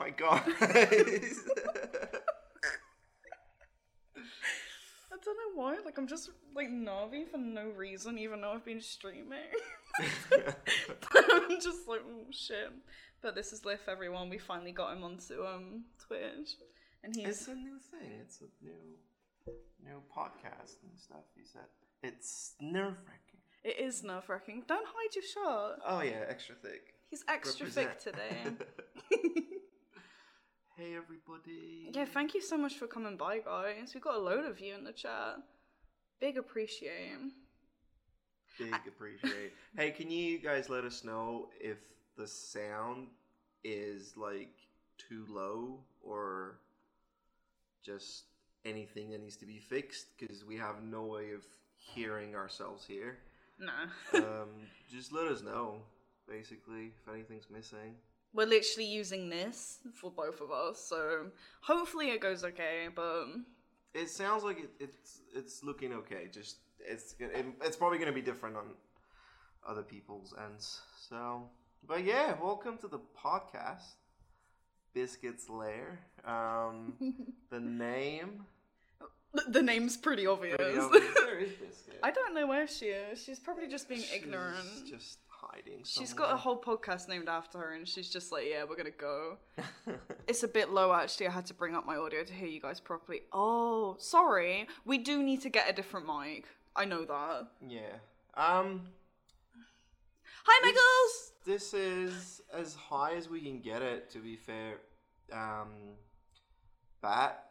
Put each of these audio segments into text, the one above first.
my god. I don't know why. Like I'm just like Navi for no reason, even though I've been streaming. I'm just like, oh shit. But this is Liff, everyone. We finally got him onto um Twitch, and he's it's a new thing. It's a new new podcast and stuff. He said it's nerve wracking. it is nerve wracking. Don't hide your shot. Oh yeah, extra thick. He's extra Represent. thick today. Hey everybody. yeah, thank you so much for coming by, guys. We got a load of you in the chat. Big appreciate. Big appreciate. hey, can you guys let us know if the sound is like too low or just anything that needs to be fixed? Because we have no way of hearing ourselves here. Nah. um, just let us know, basically, if anything's missing. We're literally using this for both of us, so hopefully it goes okay, but It sounds like it, it's it's looking okay. Just it's it, it's probably going to be different on other people's ends. So, but yeah, welcome to the podcast, Biscuits Lair. Um, the name. th- the name's pretty obvious. Pretty obvious. There is Biscuit. I don't know where she is. She's probably just being She's ignorant. Just hiding. She's got a whole podcast named after her, and she's just like, "Yeah, we're gonna go." It's a bit low, actually. I had to bring up my audio to hear you guys properly. Oh, sorry. We do need to get a different mic. I know that. yeah. Um. Hi, Michaels. This is as high as we can get it. To be fair, um, bat.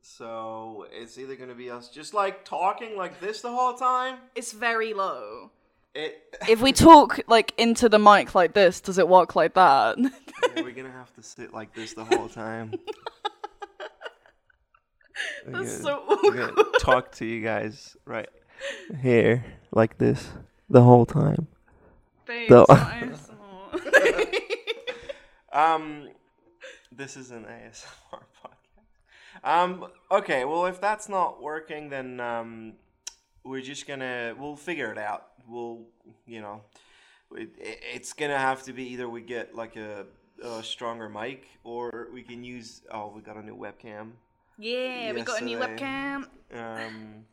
So it's either to be us just like talking like this the whole time. It's very low. It. If we talk like into the mic like this, does it work like that? Yeah, we're gonna have to sit like this the whole time. That's gonna- so awkward. talk to you guys right here like this the whole time. No. nice. Um, this is an ASMR podcast. Um, okay, well, if that's not working, then um, we're just gonna we'll figure it out. We'll, you know, it, it's gonna have to be either we get like a, a stronger mic or we can use. Oh, we got a new webcam. yeah, we got a new webcam. Um,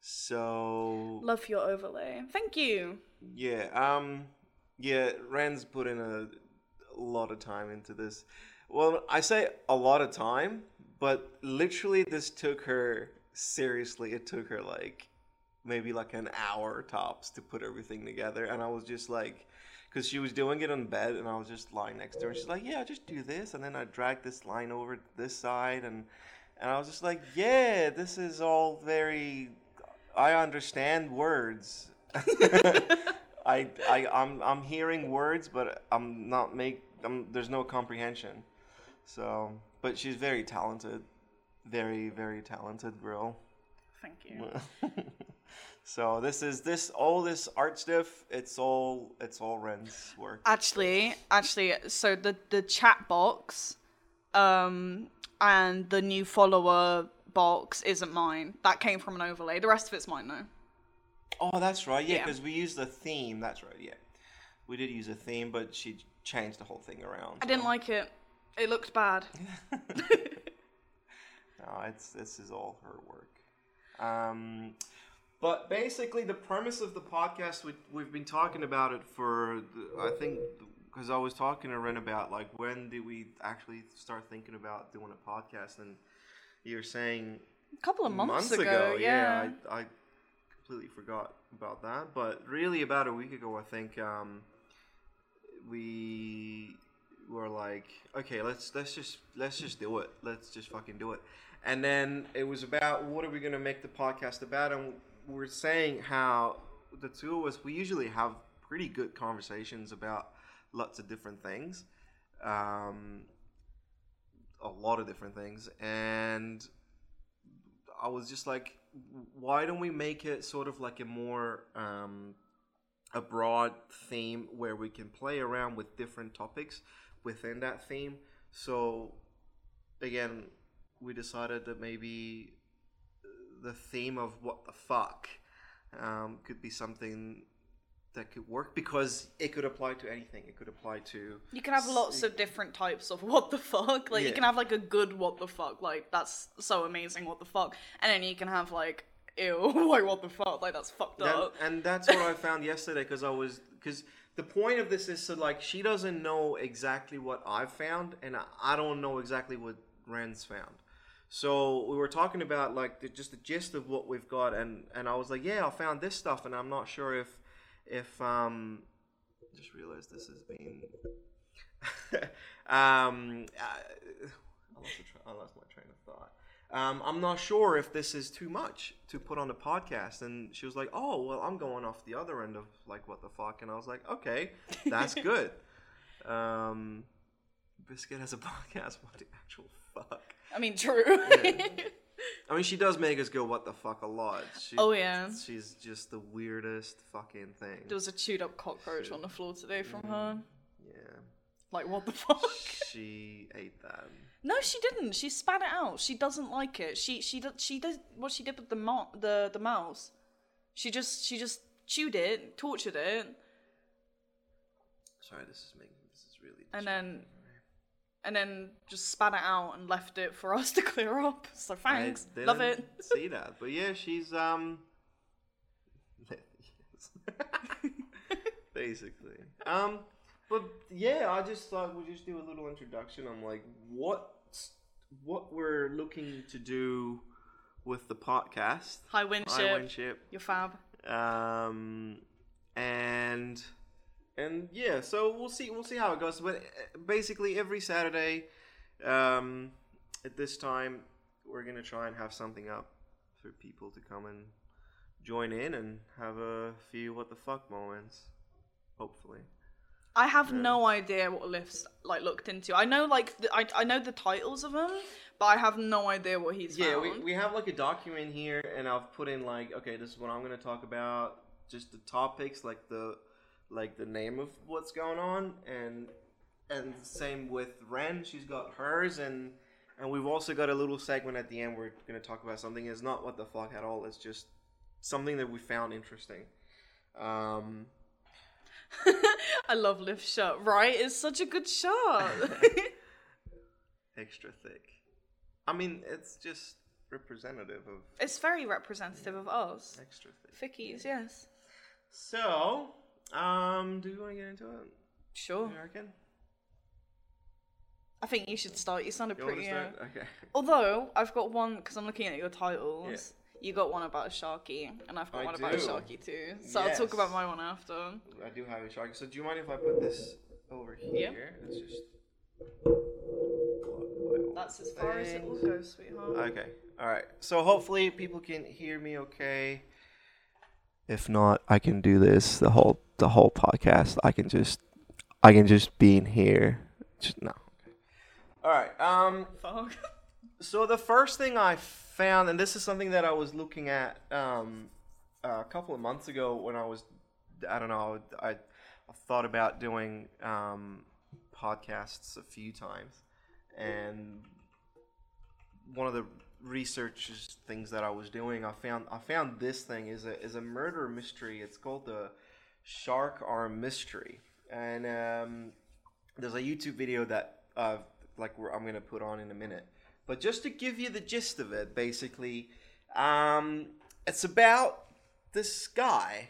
so Love your overlay. Thank you. Yeah, um, yeah, Ren's put in a, a lot of time into this. Well, I say a lot of time, but literally this took her seriously. It took her like maybe like an hour tops to put everything together, and I was just like, because she was doing it on bed, and I was just lying next to her, and she's like, "Yeah, just do this," and then I dragged this line over this side, and and I was just like, "Yeah, this is all very." I understand words. I, I I'm I'm hearing words, but I'm not make. I'm, there's no comprehension. So, but she's very talented, very very talented girl. Thank you. so this is this all this art stuff. It's all it's all Ren's work. Actually, actually, so the the chat box, um, and the new follower box isn't mine. That came from an overlay. The rest of it's mine though. Oh, that's right. Yeah, Yeah. because we used the theme. That's right. Yeah, we did use a theme, but she changed the whole thing around. I didn't so- like it. It looked bad. No, it's this is all her work. Um, but basically, the premise of the podcast we we've been talking about it for I think because I was talking to Ren about like when did we actually start thinking about doing a podcast, and you're saying A couple of months, ago, yeah. I, I completely forgot about that. But really, about a week ago, I think um, we were like, okay, let's let's just let's just do it. Let's just fucking do it. And then it was about what are we gonna make the podcast about, and we're saying how the two of us we usually have pretty good conversations about lots of different things. Um, a lot of different things and I was just like, why don't we make it sort of like a more um, a broad theme where we can play around with different topics within that theme? So again, we decided that maybe the theme of what the fuck um, could be something that could work because it could apply to anything. It could apply to You can have lots of different types of what the fuck. Like you can have like a good what the fuck, like that's so amazing what the fuck, and then you can have like ew, like what the fuck, like that's fucked That- up. and that's what I found yesterday because I was because the point of this is so like she doesn't know exactly what I've found and I, I don't know exactly what Ren's found. So we were talking about like the, just the gist of what we've got and and I was like, yeah, I found this stuff and I'm not sure if if um just realized this has been um I, lost, tra- I lost my train of thought. Um, I'm not sure if this is too much to put on a podcast. And she was like, "Oh, well, I'm going off the other end of like what the fuck," and I was like, "Okay, that's good." um, Biscuit has a podcast. What the actual fuck? I mean, true. I mean, she does make us go "What the fuck" a lot. She, Oh, yeah. she's just the weirdest fucking thing. there was a chewed up cockroach on the floor today from mm-hmm. her. Yeah, Like what the fuck? she ate that. No, she didn't. She spat it out. She doesn't like it. She she does she does what she did with the mo- the the mouse. She just she just chewed it, tortured it, Sorry, this is making this is really. and then and then just spat it out and left it for us to clear up. So thanks, I love it. See that, but yeah, she's um. Basically, um, but yeah, I just thought we'd just do a little introduction I'm like what what we're looking to do with the podcast. Hi Winship, Hi, Winship. you're fab. Um, and and yeah, so we'll see we'll see how it goes. But uh, basically, every Saturday, um, at this time, we're gonna try and have something up for people to come and join in and have a few what the fuck moments. Hopefully, I have no idea what Lift's like looked into. I know like the, I I know the titles of them, but I have no idea what he's yeah, found. we, we have like a document here, and I've put in like, okay, this is what I'm gonna talk about. Just the topics, like the like the name of what's going on, and and same with Ren. She's got hers, and and we've also got a little segment at the end. We're gonna talk about something. It's not what the fuck at all. It's just something that we found interesting. Um, I love Lift's shot, Right, it's such a good shot. extra thick. I mean, it's just representative of it's very representative of us. extra thick. Fickies, yes. So, um, do you want to get into it? Sure. You reckon? I think you should start. You sounded You want to pretty. Uh... start? Okay. Although I've got one because I'm looking at your titles. You got one about a sharky, and I've got I one about a do. sharky too. So I'll talk Yes. about my one after. I do have a shark. So do you mind if I put this over Yeah. here? It's just. That's as far as it will go, sweetheart. Okay. All right. So hopefully people can hear me okay. If not, I can do this the whole the whole podcast. I can just I can just be in here. Just no. All right. Um Fuck. so the first thing I found, and this is something that I was looking at um, a couple of months ago when I was, I don't know, I, I thought about doing um, podcasts a few times, and one of the research things that I was doing, I found I found this thing is a is a murder mystery. It's called the Shark Arm Mystery, and um, there's a YouTube video that uh, like I'm gonna put on in a minute. But just to give you the gist of it, basically, um, it's about this guy,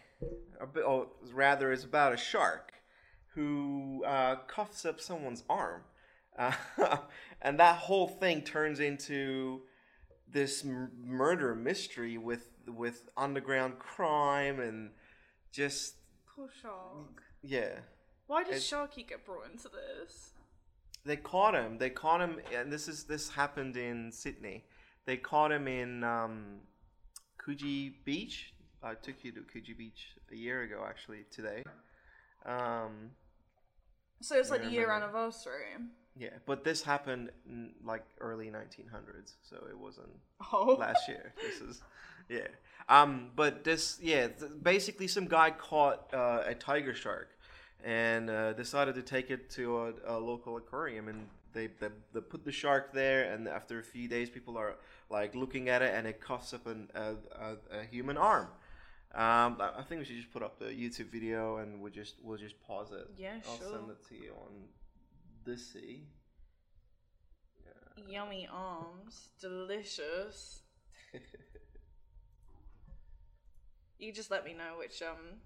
or, rather, it's about a shark who uh, cuffs up someone's arm, uh, and that whole thing turns into this m- murder mystery with with underground crime and just Poor shark. yeah. Why did It's- Sharky get brought into this? They caught him. They caught him, and this is this happened in Sydney. They caught him in um, Coogee Beach. I took you to Coogee Beach a year ago, actually today. Um, So it's like a year anniversary. Yeah, but this happened in like early 1900s, so it wasn't Oh. last year. This is yeah. Um, but this yeah, th- basically some guy caught uh, a tiger shark and uh, decided to take it to a, a local aquarium and they, they they put the shark there and after a few days people are like looking at it and it coughs up an, a, a, a human arm Um, I think we should just put up the YouTube video and we'll just we'll just pause it. Yeah, I'll sure. send it to you on this C. Yummy arms, delicious. You just let me know which um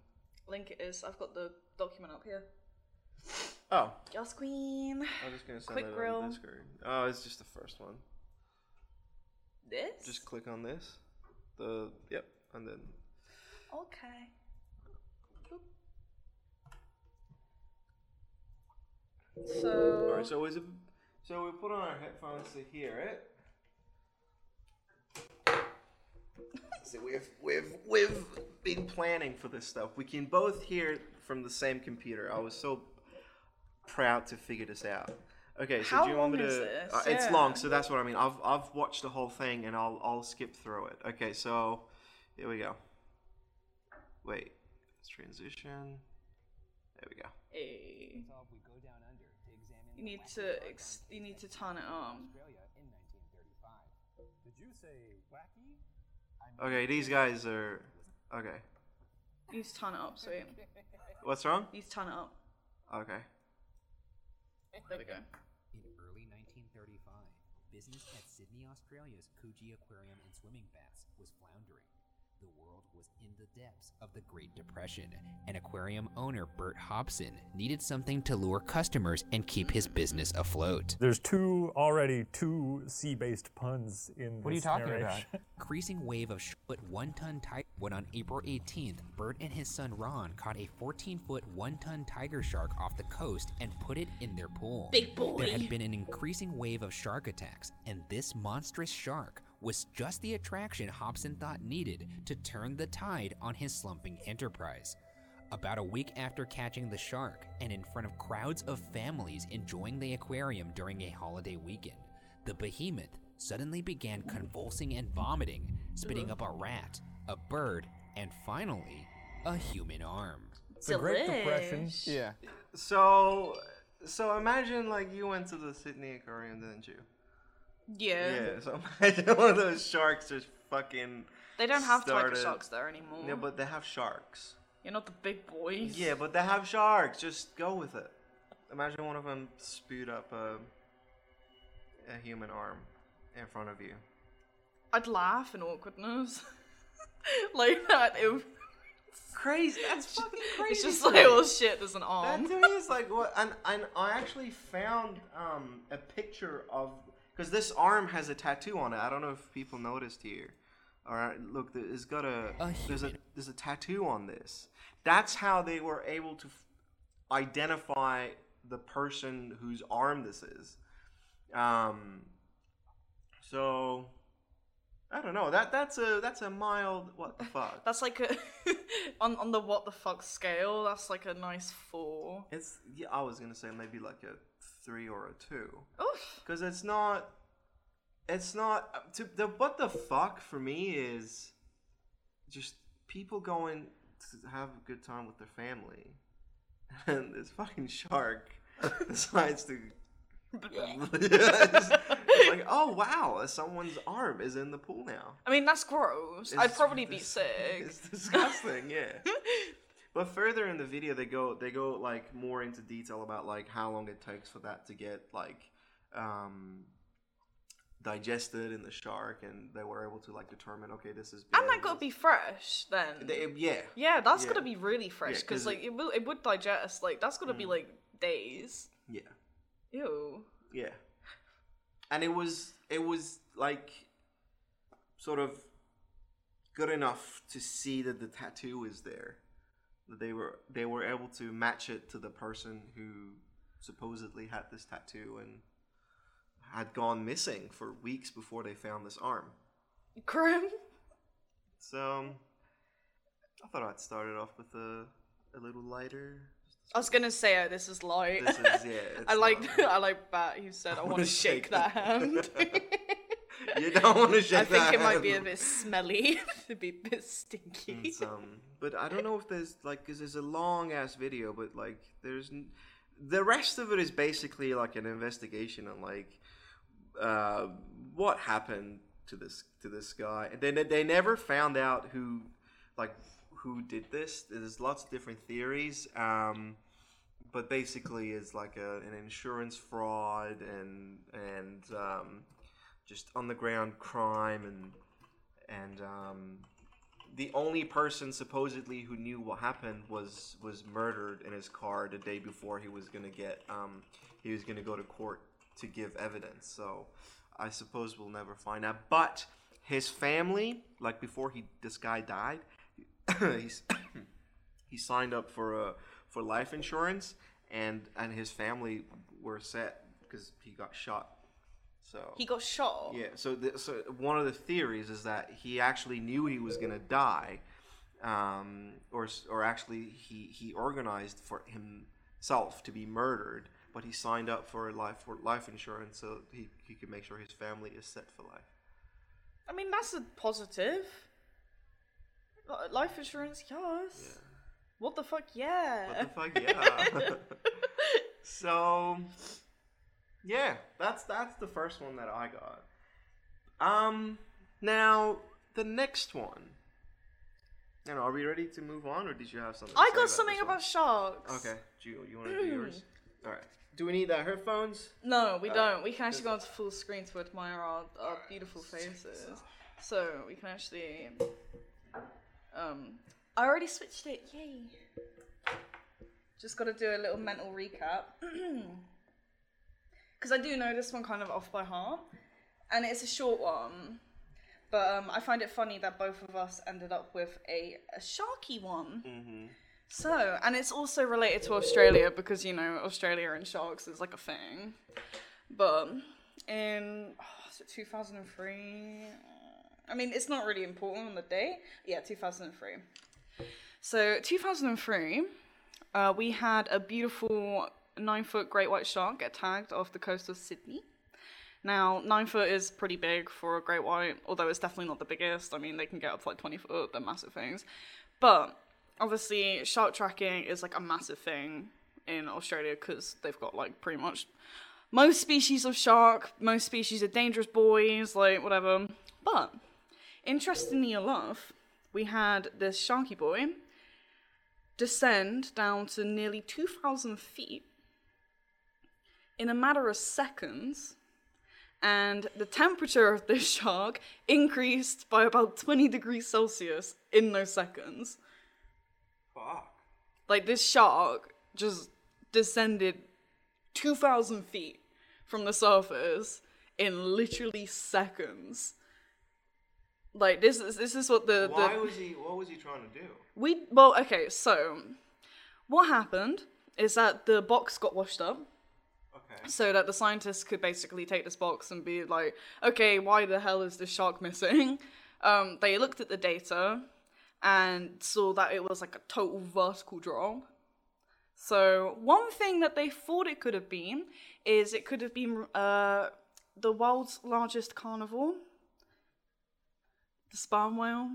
link it is. I've got the document up here. Oh, Yes, queen. I'm just gonna send Quick it grill. on Discord. Oh, it's just the first one. This. Just click on this. The yep, and then okay. So. all right. So is it? So we put on our headphones to hear it. So we've we've we've been planning for this stuff. We can both hear it from the same computer. I was so proud to figure this out. Okay, so How do you want me long to? is this? Uh, it's Yeah. long, so that's what I mean. I've I've watched the whole thing and I'll I'll skip through it. Okay, so here we go. Wait, let's transition. There we go. Hey. We go down under to examine You need to ex- you need to display turn it in on. Australia in 1935. Did you say wacky? Okay, these guys are okay. You need to turn it up, sweet. What's wrong? You need to turn it up. Okay. There we go. In early 1935, business at Sydney, Australia's Coogee Aquarium and Swimming Baths was floundering. The world was in the depths of the Great Depression, and aquarium owner Bert Hobson needed something to lure customers and keep his business afloat. There's two already two sea-based puns in. What are you this talking narration. Increasing wave of foot one-ton tiger. When on April 18th, Bert and his son Ron caught a 14-foot one-ton tiger shark off the coast and put it in their pool. Big boy. There had been an increasing wave of shark attacks, and this monstrous shark was just the attraction Hobson thought needed to turn the tide on his slumping enterprise. About a week after catching the shark, and in front of crowds of families enjoying the aquarium during a holiday weekend, the behemoth suddenly began convulsing and vomiting, spitting up a rat, a bird, and finally, a human arm. The Great Depression. Yeah. So so imagine like you went to the Sydney Aquarium, didn't you? Yeah. Yeah. So imagine one of those sharks just fucking. They don't have tiger started- sharks there anymore. Yeah, but they have sharks. You're not the big boys. Yeah, but they have sharks. Just go with it. Imagine one of them spewed up a a human arm in front of you. I'd laugh in awkwardness. like that. It, would- Crazy. That's fucking crazy. it's just like, oh shit, there's an arm. That to me is like what, and and I actually found um a picture of because this arm has a tattoo on it. I don't know if people noticed here. All right, look, it's got a, A there's a there's a tattoo on this. That's how they were able to f- identify the person whose arm this is. Um. So. I don't know. That that's a that's a mild what the fuck. That's like a on on the what the fuck scale. That's like a nice four. It's yeah. I was gonna say maybe like a three or a two. Oof. because it's not it's not to the what the fuck for me is just people going to have a good time with their family and this fucking shark decides to it's like oh wow someone's arm is in the pool now I mean, that's gross. I'd probably be sick. it's disgusting yeah but further in the video they go they go like more into detail about like how long it takes for that to get like um digested in the shark and they were able to like determine okay this is And that gotta be fresh then. They- yeah yeah, that's yeah. gotta be really fresh 'cause because like it- will it would digest. Like that's gotta be Mm. like days. yeah Ew. yeah and it was it was like sort of good enough to see that the tattoo is there they were they were able to match it to the person who supposedly had this tattoo and had gone missing for weeks before they found this arm Grim. so um, i thought i'd start it off with a, a little lighter I was gonna say, oh, this is light. This is- yeah, I like I like Bat who said, I, want to shake that hand. You don't want to shake I think it might be a bit smelly, to be a bit stinky. It's, um, but I don't know if there's like, cause there's a long ass video, but like, there's n- the rest of it is basically like an investigation on like, uh, what happened to this to this guy, and they they never found out who, like, who did this. There's lots of different theories. Um, but basically, it's like a, an insurance fraud and and um, just underground crime and and um, the only person supposedly who knew what happened was was murdered in his car the day before he was gonna get um, he was gonna go to court to give evidence. So I suppose we'll never find out. But his family, like before he this guy died, he's he signed up for a for life insurance, and and his family were set because he got shot. So He got shot. yeah, so the, so one of the theories is that he actually knew he was gonna die, um, or or actually he he organized for himself to be murdered, but he signed up for life for life insurance so he he could make sure his family is set for life. I mean, that's a positive. Life insurance, yes. Yeah. What the fuck, yeah. What the fuck, yeah. so, yeah, that's that's the first one that I got. Um, now the next one. And are we ready to move on, or did you have something? I got something this one? about sharks. Okay, do you, you want to do yours? All right. Do we need the headphones? No, we Uh, don't. We can actually go into full screen to admire our, our beautiful faces. So we can actually. Um, I already switched it. Yay! Just got to do a little mental recap. Because I do know this one kind of off by heart, and it's a short one. But um, I find it funny that both of us ended up with a, a sharky one. So, and it's also related to Australia because you know Australia and sharks is like a thing. But in oh, is it 2003? I mean, it's not really important on the day. Yeah, 2003. So 2003, uh, we had a beautiful nine-foot great white shark get tagged off the coast of Sydney. Now, nine foot is pretty big for a great white, although it's definitely not the biggest. I mean, they can get up to like 20 foot, they're massive things. But obviously, shark tracking is like a massive thing in Australia because they've got like pretty much most species of shark, most species of dangerous boys, like whatever. But interestingly enough, we had this sharky boy descend down to nearly 2,000 feet in a matter of seconds and the temperature of this shark increased by about 20 degrees Celsius in those seconds. Fuck. Like this shark just descended 2,000 feet from the surface in literally seconds. Like this is this is what the Why the was he? What was he trying to do? we well okay so what happened is that the box got washed up Okay. so that the scientists could basically take this box and be like, okay, why the hell is this shark missing? Um, they looked at the data and saw that it was like a total vertical drop. So one thing that they thought it could have been is it could have been uh, the world's largest carnivore, the sperm whale.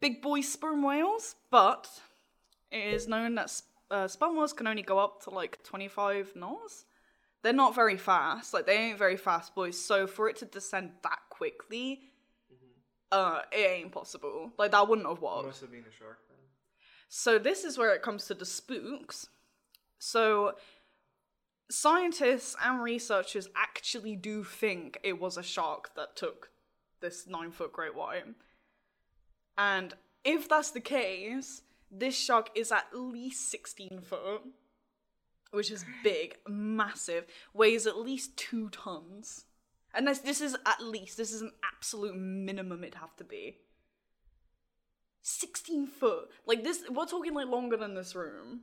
Big boy sperm whales, but it is known that uh, can only go up to like 25 knots. They're not very fast, like they ain't very fast boys. So for it to descend that quickly, uh, it ain't possible. Like that wouldn't have worked. Must have been a shark then. So this is where it comes to the spooks. So scientists and researchers actually do think it was a shark that took this nine foot great white. And if that's the case, this shark is at least 16 foot, which is big, massive, weighs at least two tons. And this, this is at least, this is an absolute minimum it'd have to be. 16 foot. Like this, we're talking like longer than this room.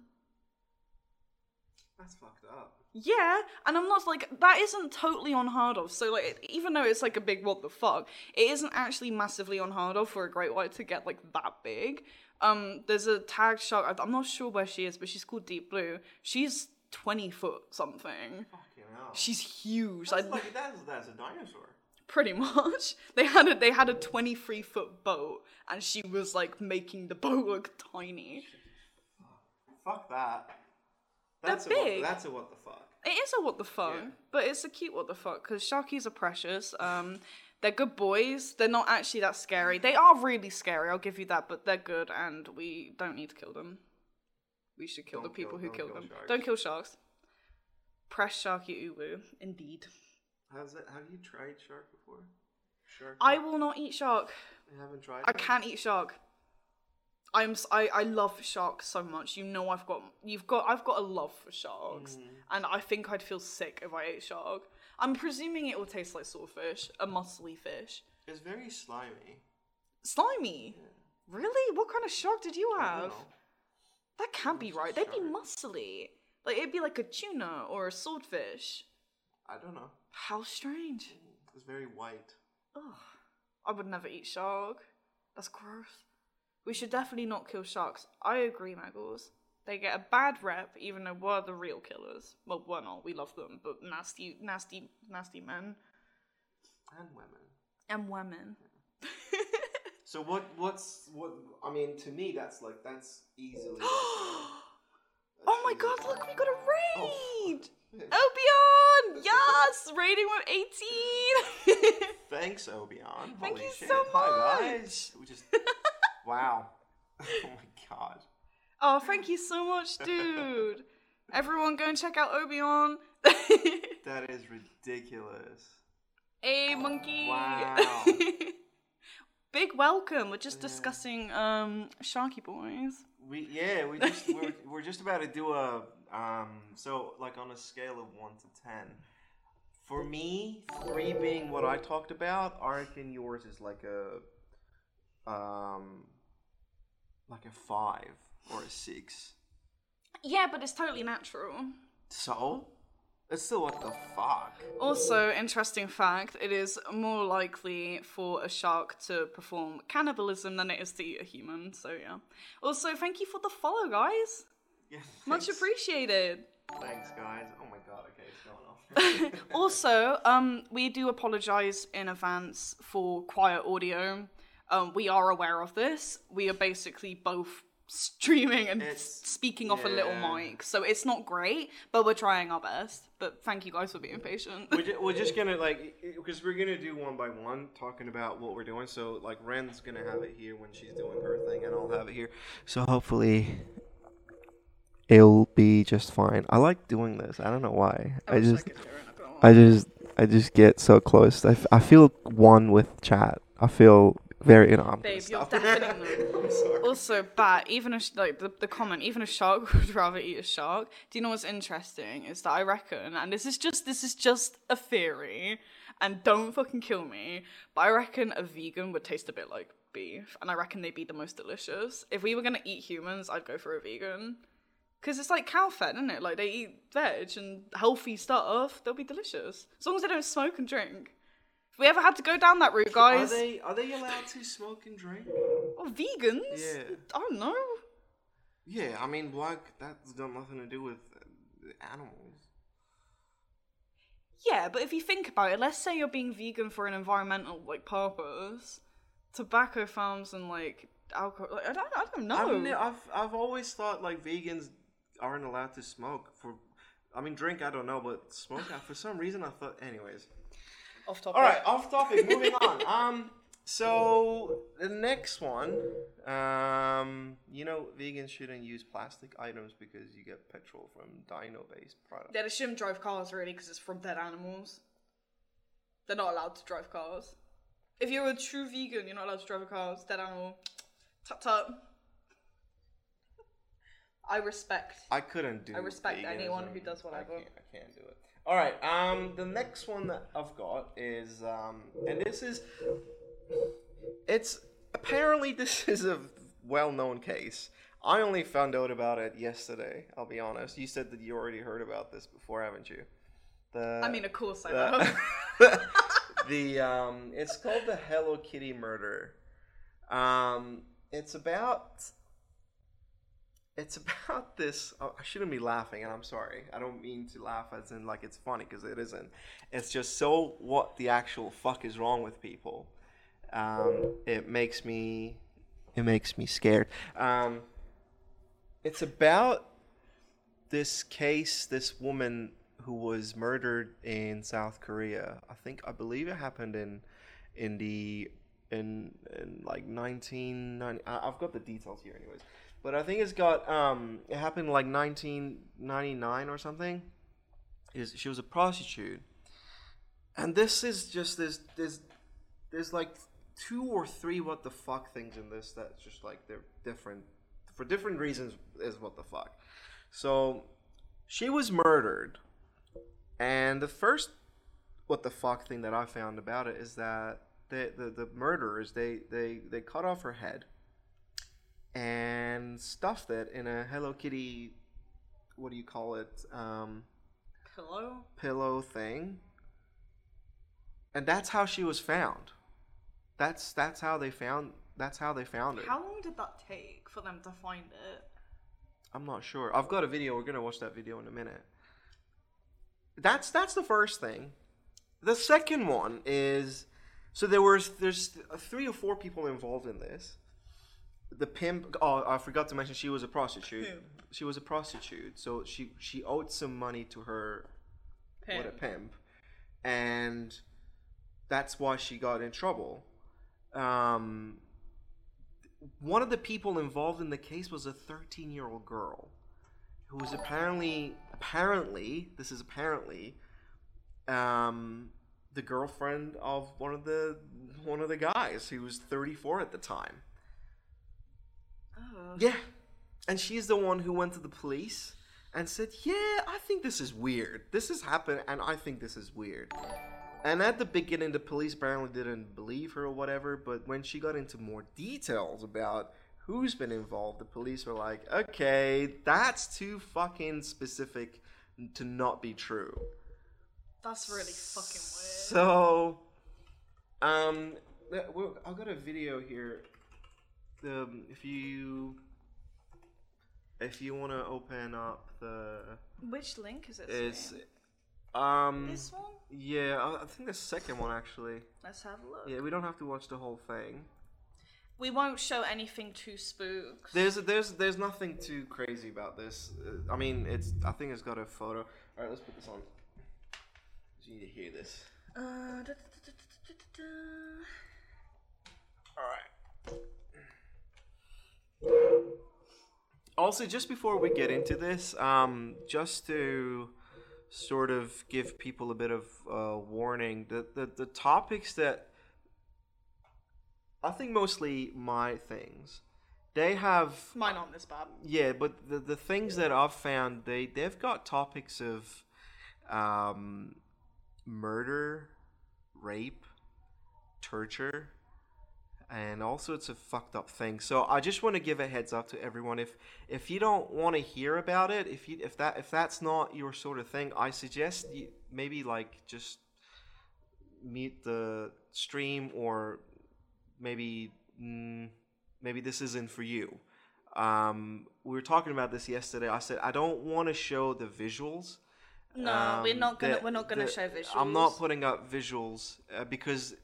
That's fucked up. Yeah, and I'm not like that isn't totally unheard of. So like even though it's like a big what the fuck, it isn't actually massively unheard of for a great white to get like that big. Um, there's a tag shark. I'm not sure where she is, but she's called Deep Blue. She's 20 foot something. Fucking hell. She's huge. That's Like like that's that's a dinosaur. pretty much. They had a they had a 23 foot boat, and she was like making the boat look tiny. Fuck that. They're That's a big. What, that's a what the fuck. It is a what the fuck, Yeah. but it's a cute what the fuck because sharkies are precious. Um, They're good boys. They're not actually that scary. They are really scary, I'll give you that, but they're good and we don't need to kill them. We should kill Don't the people kill- who don't kill them. sharks. Don't kill sharks. Press sharky uwu, indeed. How's that? Have you tried shark before? Shark? I will not eat shark. I haven't tried. I that? can't eat shark. I'm s- I, I love sharks so much. You know I've got you've got I've got a love for sharks, Mm. and I think I'd feel sick if I ate shark. I'm presuming it will taste like swordfish, a muscly fish. It's very slimy. Slimy. Really? What kind of shark did you have? That can't be right. They'd be muscly. Like it'd be like a tuna or a swordfish. I don't know. How strange. Mm, it's very white. Ugh. I would never eat shark. That's gross. We should definitely not kill sharks. I agree, Muggles. They get a bad rep, even though we're the real killers. Well, we're not. We love them, but nasty, nasty, nasty men And women. and women. So what? What's what? I mean, to me, that's like that's easily. oh my god! Look, we got a Oh, raid. fuck. Obion, yes, raiding with eighteen. Thanks, Obion. Thank Holy you shit. so Hi guys. We just. wow. Oh my god. Oh, thank you so much, dude. Everyone, go and check out Obion. That is ridiculous. Hey, monkey. Wow. Big welcome. We're just discussing um Sharky Boys. We yeah, we just we're, we're just about to do a um so like on a scale of one to ten. For me, three being what I talked about, I reckon yours is like a um like a five or a six. Yeah, but it's totally natural. So it's still what the fuck. Also, interesting fact, it is more likely for a shark to perform cannibalism than it is to eat a human, so yeah. Also, thank you for the follow, guys. Yeah, Much thanks. appreciated. Thanks, guys. Oh my god. Okay, it's going off. also, um, we do apologize in advance for quiet audio. Um, we are aware of this. We are basically both streaming and It's- speaking off a little mic, so it's not great, but we're trying our best. But thank you guys for being patient. we're, ju- we're just gonna like because we're gonna do one by one talking about what we're doing. So like ren's gonna have it here when she's doing her thing and i'll have it here. So hopefully it'll be just fine. I like doing this. I don't know why. I, wish just could do it, not gonna lie. i just i just get so close. I, f- I feel one with chat. I feel very I'm Babe, you're stop. deafening them. I'm sorry. Also, but even a sh- like the, the comment, even a shark would rather eat a shark. Do you know what's interesting? Is that I reckon, and this is just this is just a theory, and don't fucking kill me, but I reckon a vegan would taste a bit like beef, and I reckon they'd be the most delicious. If we were gonna eat humans, I'd go for a vegan. Cause it's like cow fat, isn't it? Like they eat veg and healthy stuff, they'll be delicious. As long as they don't smoke and drink. We ever had to go down that route, guys? are they are they allowed to smoke and drink or vegans, Yeah. I don't know. yeah i mean like that's got nothing to do with uh, animals Yeah, but if you think about it, let's say you're being vegan for an environmental like purpose, tobacco farms and like alcohol. Like, I don't, I don't know. I've, I've I've always thought like vegans aren't allowed to smoke for. I mean, drink I don't know, but smoke for some reason I thought. Anyways, Off topic. all right, off topic. Moving on. Um, so the next one, um, you know, vegans shouldn't use plastic items because you get petrol from dino-based products. Yeah, they shouldn't drive cars really because it's from dead animals. They're not allowed to drive cars. If you're a true vegan, you're not allowed to drive a car. It's dead animal. Tut tut. I respect. I couldn't do. I respect anyone veganism. who does whatever. I can't, I can't do it. All right. Um, the next one that I've got is um, and this is, it's apparently this is a well-known case. I only found out about it yesterday. I'll be honest. You said that you already heard about this before, haven't you? The I mean, of course I the, have. the um, it's called the Hello Kitty murder. Um, it's about it's about this. Oh, I shouldn't be laughing, and I'm sorry. I don't mean to laugh as in like it's funny because it isn't. It's just so what the actual fuck is wrong with people. Um, it makes me it makes me scared. Um, it's about this case, this woman who was murdered in South Korea. I think I believe it happened in in the in in like 1990. I- I've got the details here, anyways. But I think it's got um it happened like 1999 or something. Is she was a prostitute, and this is just this this there's like two or three what the fuck things in this that's just like they're different for different reasons is what the fuck. So she was murdered. And the first what the fuck thing that I found about it is that the the, the murderers they, they they cut off her head and stuffed it in a Hello Kitty what do you call it? Um Pillow? pillow thing. And that's how she was found. That's that's how they found that's how they found her. How long did that take for them to find it? I'm not sure. I've got a video. We're gonna watch that video in a minute. That's that's the first thing. The second one is so there was there's three or four people involved in this. The pimp. Oh, I forgot to mention she was a prostitute. Who? She was a prostitute, so she she owed some money to her what a Pimp. pimp, and that's why she got in trouble. Um, one of the people involved in the case was a 13 year old girl who was apparently apparently this is apparently um, the girlfriend of one of the one of the guys who was 34 at the time Oh. yeah and she's the one who went to the police and said yeah i think this is weird this has happened and i think this is weird and at the beginning the police apparently didn't believe her or whatever but when she got into more details about who's been involved the police were like okay that's too fucking specific to not be true That's really fucking weird. so, um, I've got a video here. Um, if you if you want to open up the Which link is it? is um This one? yeah I, I think the second one actually Let's have a look. yeah we don't have to watch the whole thing. We won't show anything too spooked. There's there's there's nothing too crazy about this. Uh, I mean it's I think it's got a photo. All right, let's put this on. You need to hear this. Uh, da, da, da. All right. Also, just before we get into this, um, just to sort of give people a bit of uh, warning, the, the the topics that I think mostly my things, they have Mine aren't this bad. yeah, but the the things that I've found they they've got topics of um, murder, rape, torture, and all sorts of fucked up things. So I just want to give a heads up to everyone. If if you don't want to hear about it, if you if that if that's not your sort of thing, I suggest you maybe like just mute the stream or maybe mm, maybe this isn't for you. Um, we were talking about this yesterday. I said I don't want to show the visuals. No, we're Um, not gonna. the- we're not gonna the- show visuals. I'm not putting up visuals uh, because,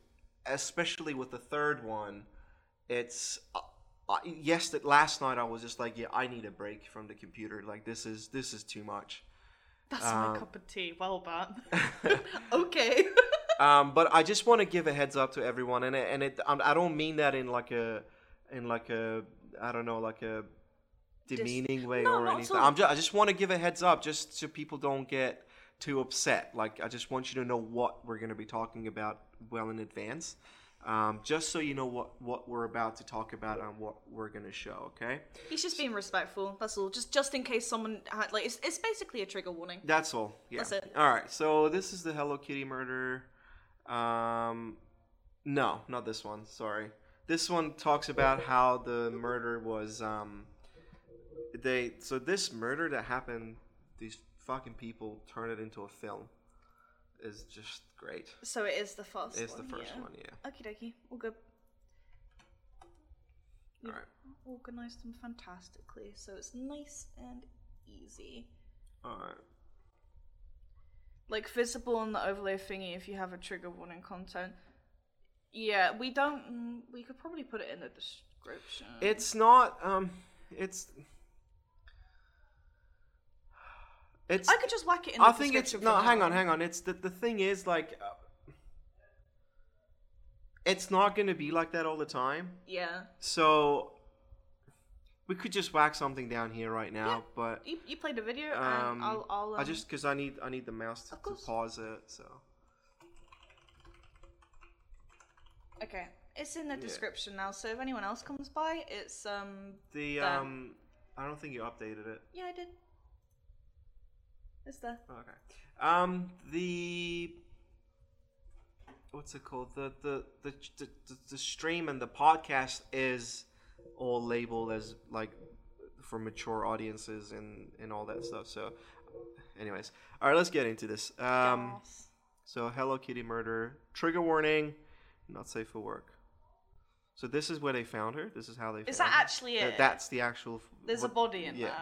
especially with the third one, it's. Uh, uh, yes, that last night I was just like, yeah, I need a break from the computer. Like this is this is too much. That's my um, cup of tea. Well but okay. um, but I just want to give a heads up to everyone, and it, and it I don't mean that in like a in like a I don't know like a demeaning way no, or anything. I'm just, I just want to give a heads up just so people don't get too upset. Like I just want you to know what we're going to be talking about well in advance. Um, just so you know what, what we're about to talk about and what we're gonna show, okay? He's just being respectful. That's all. Just just in case someone had like it's, it's basically a trigger warning. That's all. Yeah. That's it. All right. So this is the Hello Kitty murder. Um, no, not this one. Sorry. This one talks about how the murder was. Um, they so this murder that happened, these fucking people turn it into a film. Is just great. So it is the first. It's the one, first yeah. one, yeah. Okie dokie. All good. All organised them fantastically, so it's nice and easy. All right. Like visible on the overlay thingy if you have a trigger warning content. Yeah, we don't. mm, We could probably put it in the description. It's not. Um, it's. It's. I could just whack it in. I the think it's no. Hang on, hang on. It's the the thing is like, uh, it's not going to be like that all the time. Yeah. So we could just whack something down here right now, Yeah. but You, you played the video, um, and I'll. I'll um, I just because I need I need the mouse to, to pause it. So Okay, it's in the description now. So if anyone else comes by, it's um. the um, I don't think you updated it. Yeah, I did. It's there. Okay. Um, the what's it called? The the the the, the, stream and the podcast is all labeled as like for mature audiences and and all that stuff. So, anyways, all right, let's get into this. Um, Yes. so Hello Kitty murder trigger warning, not safe for work. So this is where they found her. This is how they. Is found that her. actually That- it? That's the actual. There's a body in yeah. there.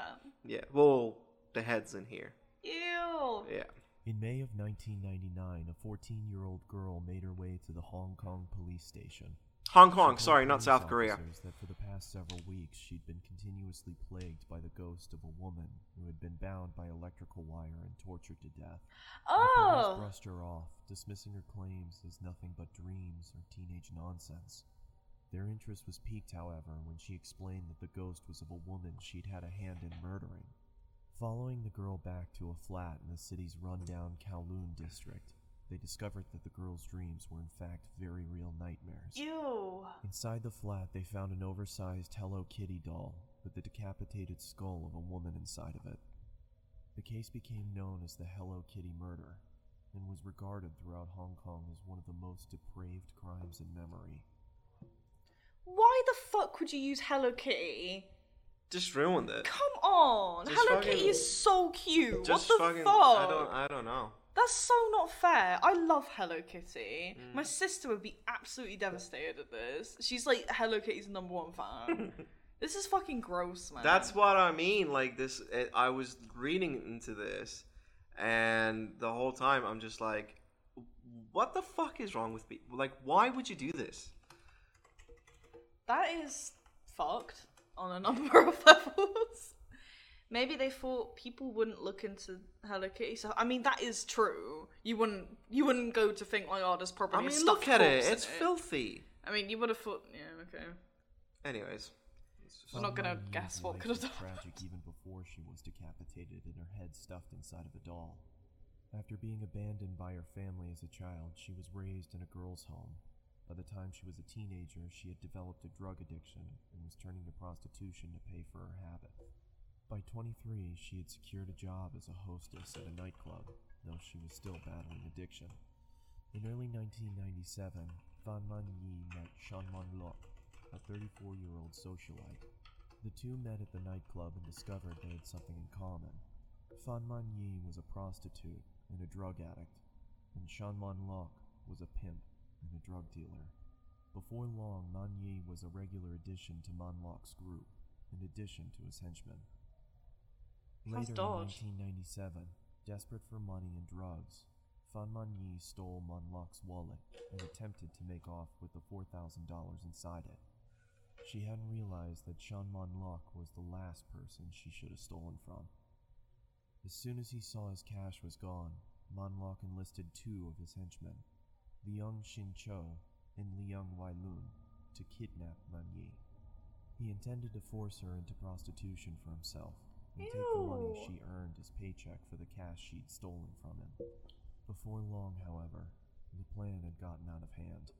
Yeah. Well, the head's in here. Ew. Yeah. In May of 1999, a 14 year old girl made her way to the Hong Kong police station. Hong Kong, told sorry, not South Korea. That for the past several weeks, she'd been continuously plagued by the ghost of a woman who had been bound by electrical wire and tortured to death. The police Oh. brushed her off, dismissing her claims as nothing but dreams or teenage nonsense. Their interest was piqued, however, when she explained that the ghost was of a woman she'd had a hand in murdering. Following the girl back to a flat in the city's rundown Kowloon district, they discovered that the girl's dreams were in fact very real nightmares. Ew. Inside the flat, they found an oversized Hello Kitty doll with the decapitated skull of a woman inside of it. The case became known as the Hello Kitty murder and was regarded throughout Hong Kong as one of the most depraved crimes in memory. Why the fuck would you use Hello Kitty? Just ruined it. Come on. Just Hello fucking- Kitty is so cute. What the fucking. fuck? I don't. I don't know. That's so not fair. I love Hello Kitty. Mm. My sister would be absolutely devastated at this. She's like Hello Kitty's number one fan. this is fucking gross, man. That's what I mean. Like this, it, I was reading into this, and the whole time I'm just like, what the fuck is wrong with people? Like, why would you do this? That is fucked on a number of levels. Maybe they thought people wouldn't look into Hello Kitty. So I mean, that is true. You wouldn't. You wouldn't go to think like, oh, there's probably I a mean, stuffed look at it. corpse in It's filthy. I mean, you would have thought. Yeah. Okay. Anyways, We're not gonna Fan guess Yi's what life could have was done tragic even before she was decapitated and her head stuffed inside of a doll. After being abandoned by her family as a child, she was raised in a girls' home. By the time she was a teenager, she had developed a drug addiction and was turning to prostitution to pay for her habit. By 23, she had secured a job as a hostess at a nightclub, though she was still battling addiction. In early 1997, Fan Man Yi met Chan Man Lok, a 34 year old socialite. The two met at the nightclub and discovered they had something in common. Fan Man Yi was a prostitute and a drug addict, and Chan Man Lok was a pimp and a drug dealer. Before long, Man Yi was a regular addition to Man Lok's group, in addition to his henchmen. Later in 1997, desperate for money and drugs, Fan Man Yi stole Man Lok's wallet and attempted to make off with the $4,000 inside it. She hadn't realized that Chan Man Lok was the last person she should have stolen from. As soon as he saw his cash was gone, Man Lok enlisted two of his henchmen, Liang Xin Cho and Liang Wailun, to kidnap Man Yi. He intended to force her into prostitution for himself and take the money she earned as paycheck for the cash she'd stolen from him. Before long, however, the plan had gotten out of hand.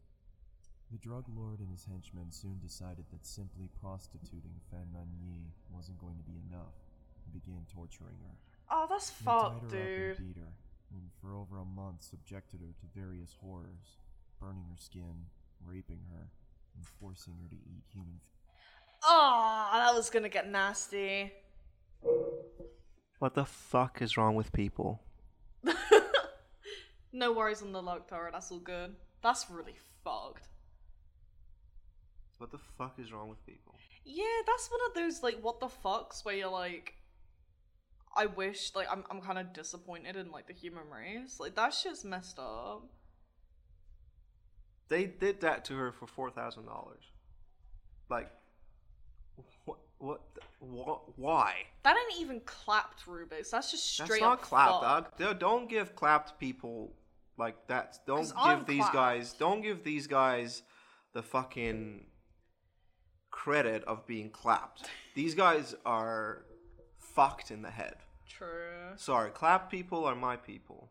The drug lord and his henchmen soon decided that simply prostituting Fan Man Yi wasn't going to be enough and began torturing her. Oh, that's fucked, her up dude. and beat her, and for over a month subjected her to various horrors, burning her skin, raping her, and forcing her to eat human f- Oh, that was gonna get nasty. what the fuck is wrong with people? No worries on the log, Tara. That's all good. That's really fucked. What the fuck is wrong with people? Yeah, that's one of those like what the fucks where you're like, I wish like I'm I'm kind of disappointed in like the human race. Like that shit's messed up. They did that to her for four thousand dollars. Like, what? What? What? Why? That ain't even clapped Rubik's. That's just straight That's not clapped. dog. Don't- Don't give clapped people like that. Don't give I'm these clapped. guys. Don't give these guys the fucking credit of being clapped. These guys are fucked in the head. True. Sorry, clap people are my people.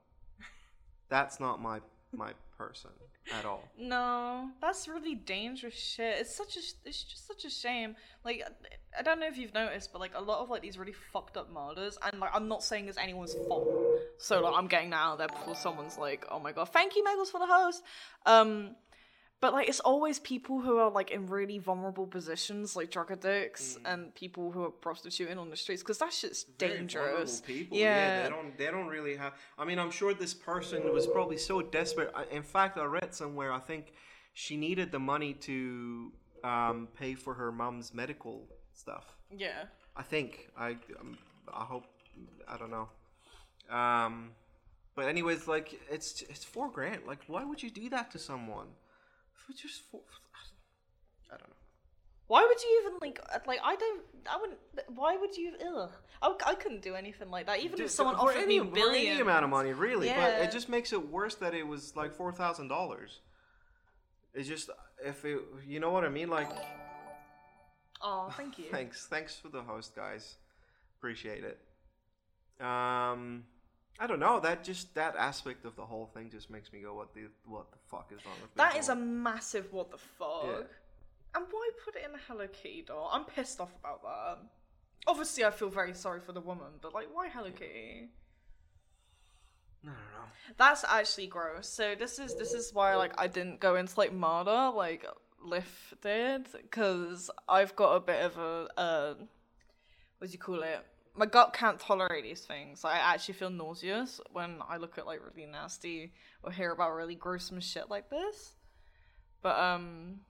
That's not my my person at all. No, that's really dangerous shit. It's such a, it's just such a shame. Like, I don't know if you've noticed, but like a lot of like these really fucked up murders, and like I'm not saying it's anyone's fault. So like I'm getting that out there before someone's like, oh my god, thank you, Megals, for the host. Um, but like it's always people who are like in really vulnerable positions, like drug addicts and people who are prostituting on the streets, because that shit's Very dangerous. vulnerable People. Yeah. they don't. They don't really have. I mean, I'm sure this person was probably so desperate. In fact, I read somewhere. I think she needed the money to um, pay for her mom's medical stuff. yeah. I think. I. Um, I hope. I don't know. Um, but anyways, like it's it's four grand. Like, why would you do that to someone? For just four. I don't know. Why would you even like uh, like I don't I wouldn't why would you ugh I, I couldn't do anything like that even if someone for offered any, me billions any amount of money, really. But Yeah. it just makes it worse that it was like four thousand dollars. It's just if it, you know what I mean. Like, oh thank you thanks, thanks for the host, guys. Appreciate it. Um, I don't know. That just that aspect of the whole thing just makes me go, "What the what the fuck is wrong with that people?" is a massive what the fuck Yeah. and why put it in a Hello Kitty doll I'm pissed off about that obviously I feel very sorry for the woman but like why Hello Kitty I don't know. That's actually gross. So this is this is why like I didn't go into like murder like Liff did because I've got a bit of a uh, what do you call it? My gut can't tolerate these things. I actually feel nauseous when I look at like really nasty or hear about really gruesome shit like this. But um.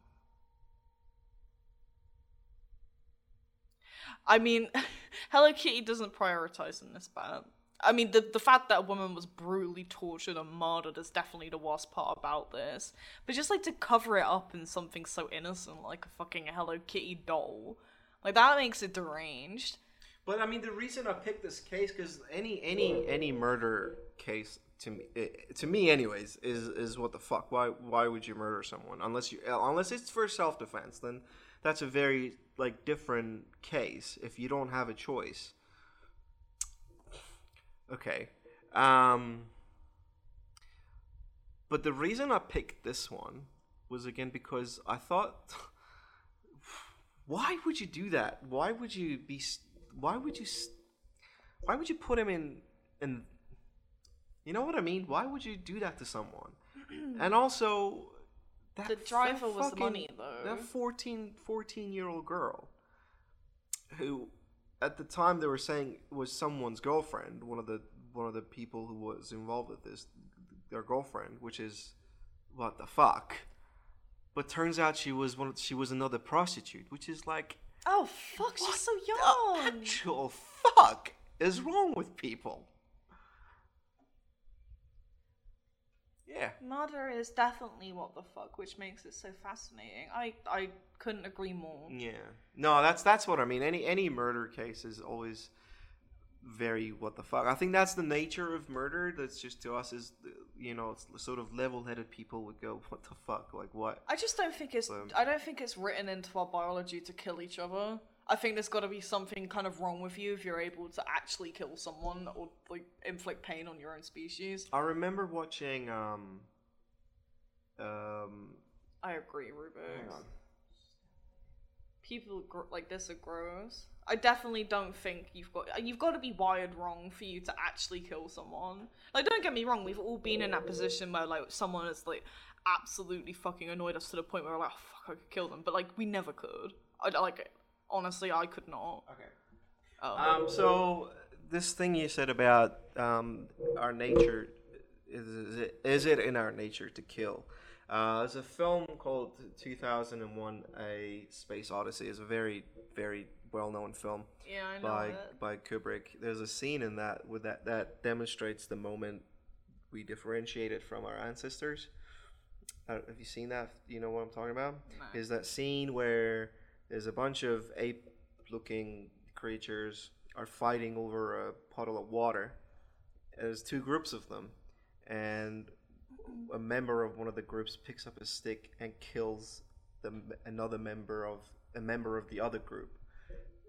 I mean, Hello Kitty doesn't prioritize in this bad. I mean, the the fact that a woman was brutally tortured and murdered is definitely the worst part about this. But just like to cover it up in something so innocent like a fucking Hello Kitty doll, like that makes it deranged. But I mean, the reason I picked this case because any any any murder case to me, eh, to me anyways, is is what the fuck? Why why would you murder someone unless you unless it's for self defense? Then that's a very like different case. If you don't have a choice, okay. Um, but the reason I picked this one was again because I thought why would you do that? Why would you be? Why would you? Why would you put him in? In you know what I mean? Why would you do that to someone? and also, that The that driver was the money, though. That 14, 14 year old girl, who at the time they were saying was someone's girlfriend, one of the one of the people who was involved with this, their girlfriend, which is what the fuck. But turns out she was one. She was another prostitute, which is like Oh fuck, she's so the young. actual fuck is wrong with people. Yeah. Murder is definitely what the fuck, which makes it so fascinating. I I couldn't agree more. Yeah. No, that's that's what I mean. Any any murder case is always very what the fuck. I think that's the nature of murder. That's just to us is you know it's sort of level-headed people would go what the fuck like what. I just don't think it's So- I don't think it's written into our biology to kill each other. I think there's got to be something kind of wrong with you if you're able to actually kill someone or like inflict pain on your own species. I remember watching um um I agree, Rubik. Hang on. People gr- like this are gross. I definitely don't think you've got you've got to be wired wrong for you to actually kill someone. Like, don't get me wrong, we've all been in that position where like someone is like absolutely fucking annoyed us to the point where we're like, oh, fuck, I could kill them, but like we never could. I like honestly, I could not. Okay. Oh. Um, so this thing you said about um, our nature is, is it is it in our nature to kill? Uh, there's a film called 2001: A Space Odyssey. It's a very very well known film yeah, I know by it. by Kubrick. There's a scene in that with that that demonstrates the moment we differentiated from our ancestors. Uh, have you seen that? You know what I'm talking about? No. Is that scene where there's a bunch of ape-looking creatures are fighting over a puddle of water. There's two groups of them, and a member of one of the groups picks up a stick and kills the another member of a member of the other group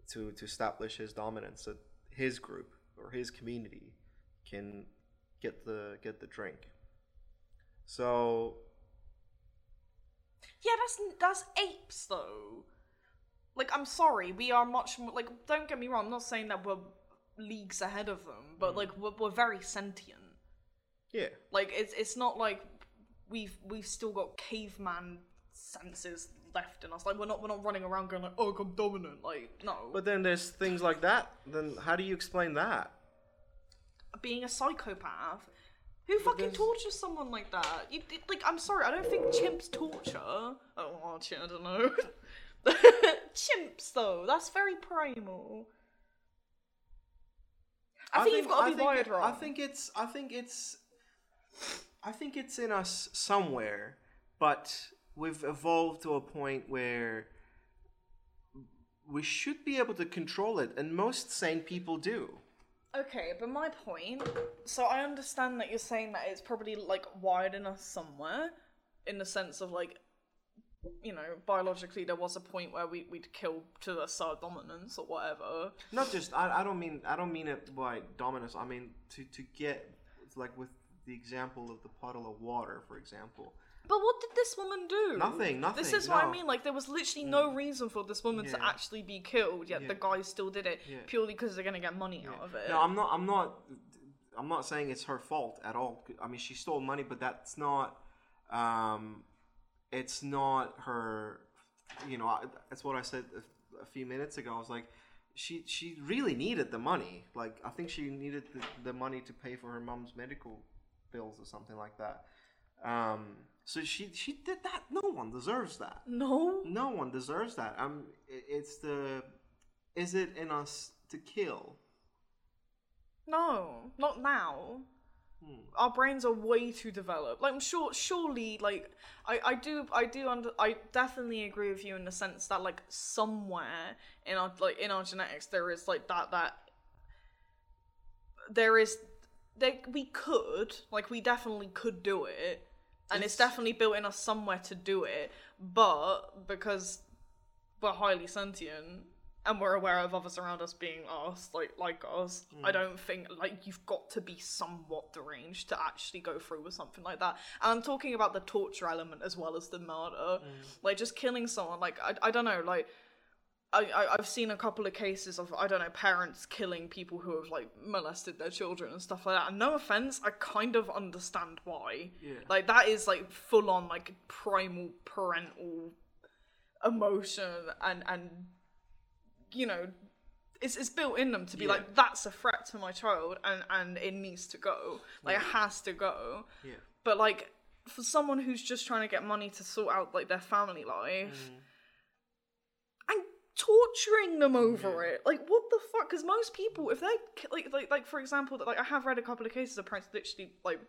to to establish his dominance that his group or his community can get the get the drink. So Yeah, that's that's apes though. Like, I'm sorry, we are much more like. Don't get me wrong. I'm not saying that we're leagues ahead of them, but mm. like we're, we're very sentient. Yeah, Like, it's it's not like we've we've still got caveman senses left in us. Like, we're not we're not running around going like, oh, I'm dominant. Like, no. but then there's things like that. Then how do you explain that? being a psychopath. Who fucking there's- tortures someone like that? You it- like, I'm sorry, I don't think chimps torture. Oh, well, I don't know. chimps, though, that's very primal. I, think, you've got to be think wired it- wrong. I think it's I think it's I think it's in us somewhere, but we've evolved to a point where we should be able to control it, and most sane people do. Okay, but my point. So I understand that you're saying that it's probably like wired in us somewhere, in the sense of like, you know, biologically there was a point where we we'd kill to assert dominance or whatever. Not just I, I don't mean I don't mean it by dominance. I mean to to get like with the example of the puddle of water, for example. But what did this woman do? Nothing, nothing. This is what I mean. Like there was literally no reason for this woman to actually be killed, yet the Yeah. guy still did it Yeah. purely because they're gonna get money out of it. No, I'm not. I'm not. I'm not saying it's her fault at all. I mean, she stole money, but that's not. Um, it's not her. You know, that's what I said a, a few minutes ago. I was like, she she really needed the money. Like, I think she needed the, the money to pay for her mom's medical bills or something like that. Um, so she she did that. No one deserves that. no. No one deserves that. Um, it's the. Is it in us to kill? No, not now. Hmm. Our brains are way too developed. Like I'm sure, surely, like I, I do, I do, under, I definitely agree with you in the sense that like somewhere in our like in our genetics there is like that that there is there we could like we definitely could do it, and it's It's- definitely built in us somewhere to do it, but because we're highly sentient and we're aware of others around us being us, like like us. I mm. don't think like you've got to be somewhat deranged to actually go through with something like that. And I'm talking about the torture element as well as the murder, mm. like just killing someone. Like I, I don't know, like. I, I, I've seen a couple of cases of I don't know parents killing people who have like molested their children and stuff like that. And no offense, I kind of understand why. Yeah. Like that is like full on like primal parental emotion and and you know it's, it's built in them to be Yeah. like that's a threat to my child and and it needs to go like it has to go Yeah. but like for someone who's just trying to get money to sort out like their family life and torturing them over it. Like what the fuck? Because most people if they like like like for example that like i have read a couple of cases of parents literally like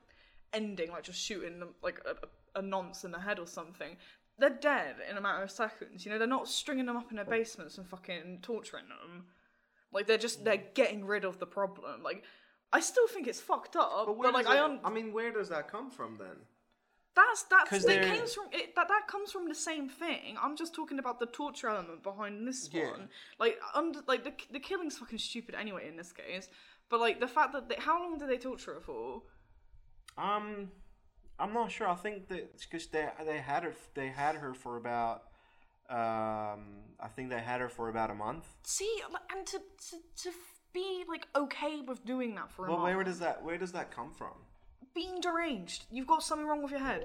ending like just shooting them like a, a nonce in the head or something. They're dead in a matter of seconds you know? They're not stringing them up in their basements and fucking torturing them. Like they're just they're getting rid of the problem. Like i still think it's fucked up but, where like i un- I mean, where does that come from then? That's that's 'Cause that they're- comes from it, that that comes from the same thing. I'm just talking about the torture element behind this Yeah. one. Like under like the the killing's fucking stupid anyway in this case. But like the fact that they, how long did they torture her for? Um, I'm not sure. I think that because they they had her they had her for about um I think they had her for about a month. See, like, and to to to be like okay with doing that for a Well, month. where does that where does that come from? Being deranged. You've got something wrong with your head.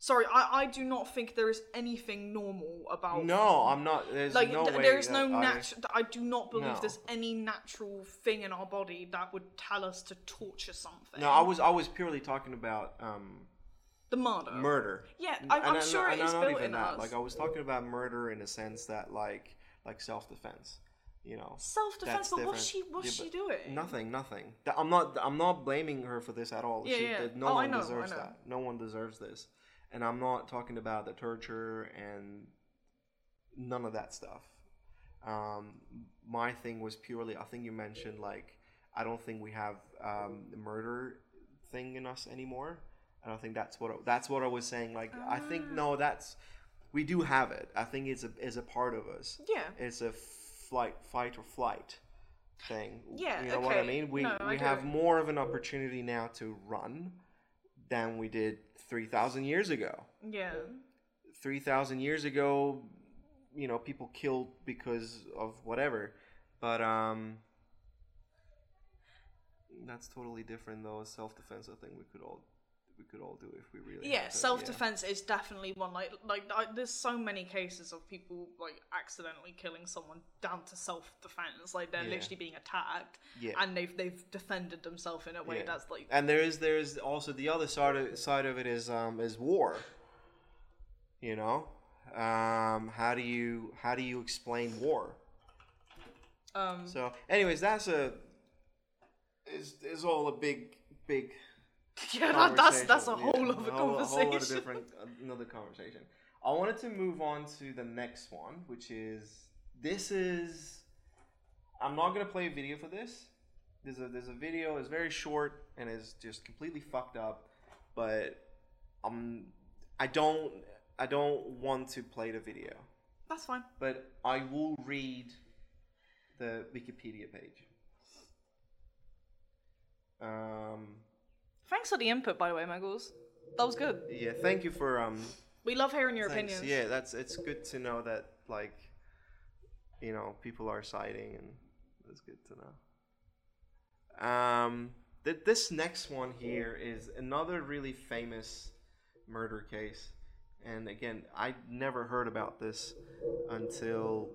Sorry, I, I do not think there is anything normal about No, I'm not. There's like no th- way. there is no that I- natural i do not believe No. there's any natural thing in our body that would tell us to torture something No, I was I was purely talking about um the murder murder. yeah I, i'm sure it is not built even in that. us Like I was talking about murder in a sense that like like self defense. You know. self-defense but what's she what's Yeah, she doing Nothing, nothing. I'm not. I'm not blaming her for this at all. Yeah, She- yeah. No Oh, one know, deserves that. No one deserves this. And I'm not talking about the torture and none of that stuff. Um, my thing was purely. I think you mentioned like I don't think we have um, the murder thing in us anymore. And I think that's what I, that's what I was saying. Like I think Ah. no, that's we do have it. I think it's a is a part of us. Yeah. It's a flight, fight or flight thing. Yeah, you know what I mean. We No, we have more of an opportunity now to run than we did three thousand years ago. Yeah. Three thousand years ago, you know, people killed because of whatever, but um. That's totally different though. Self defense, I think we could all we could all do if we really. Yeah, self defense is definitely one. Like, like I, there's so many cases of people like accidentally killing someone down to self defense. Like they're Yeah. literally being attacked, Yeah. and they've they've defended themselves in a way Yeah. that's like and there is there is also the other side of side of it is um is war. You know, um, how do you how do you explain war? um So, anyways, that's a is is all a big big. yeah that, that's that's a whole Yeah, other a whole- a whole other conversation. different another conversation. I wanted to move on to the next one, which is this is. I'm not gonna play a video for this. There's a there's a video. It's very short and is just completely fucked up, but um, I don't I don't want to play the video, That's fine. but I will read the Wikipedia page. Um, Thanks for the input, by the way, Muggles. That was good. yeah, thank you for um We love hearing your Thanks. opinions. Yeah, that's it's good to know that like you know people are citing and it's good to know. Um, th- this next one here is another really famous murder case, and again, I never heard about this until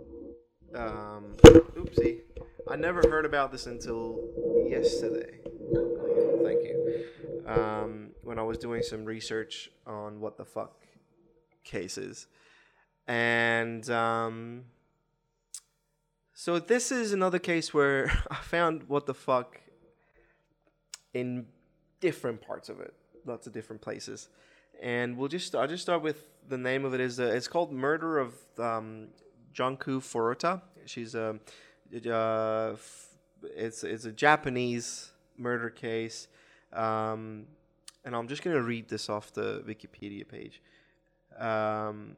um, oopsie, I never heard about this until yesterday. Thank you. Um, when I was doing some research on what the fuck cases. And um, so this is another case where I found what the fuck in different parts of it, lots of different places. And we'll just I'll just start with the name of it is uh, it's called Murder of um, Junko Furuta. She's a uh, it's it's a Japanese murder case. Um, and I'm just gonna read this off the Wikipedia page. Um,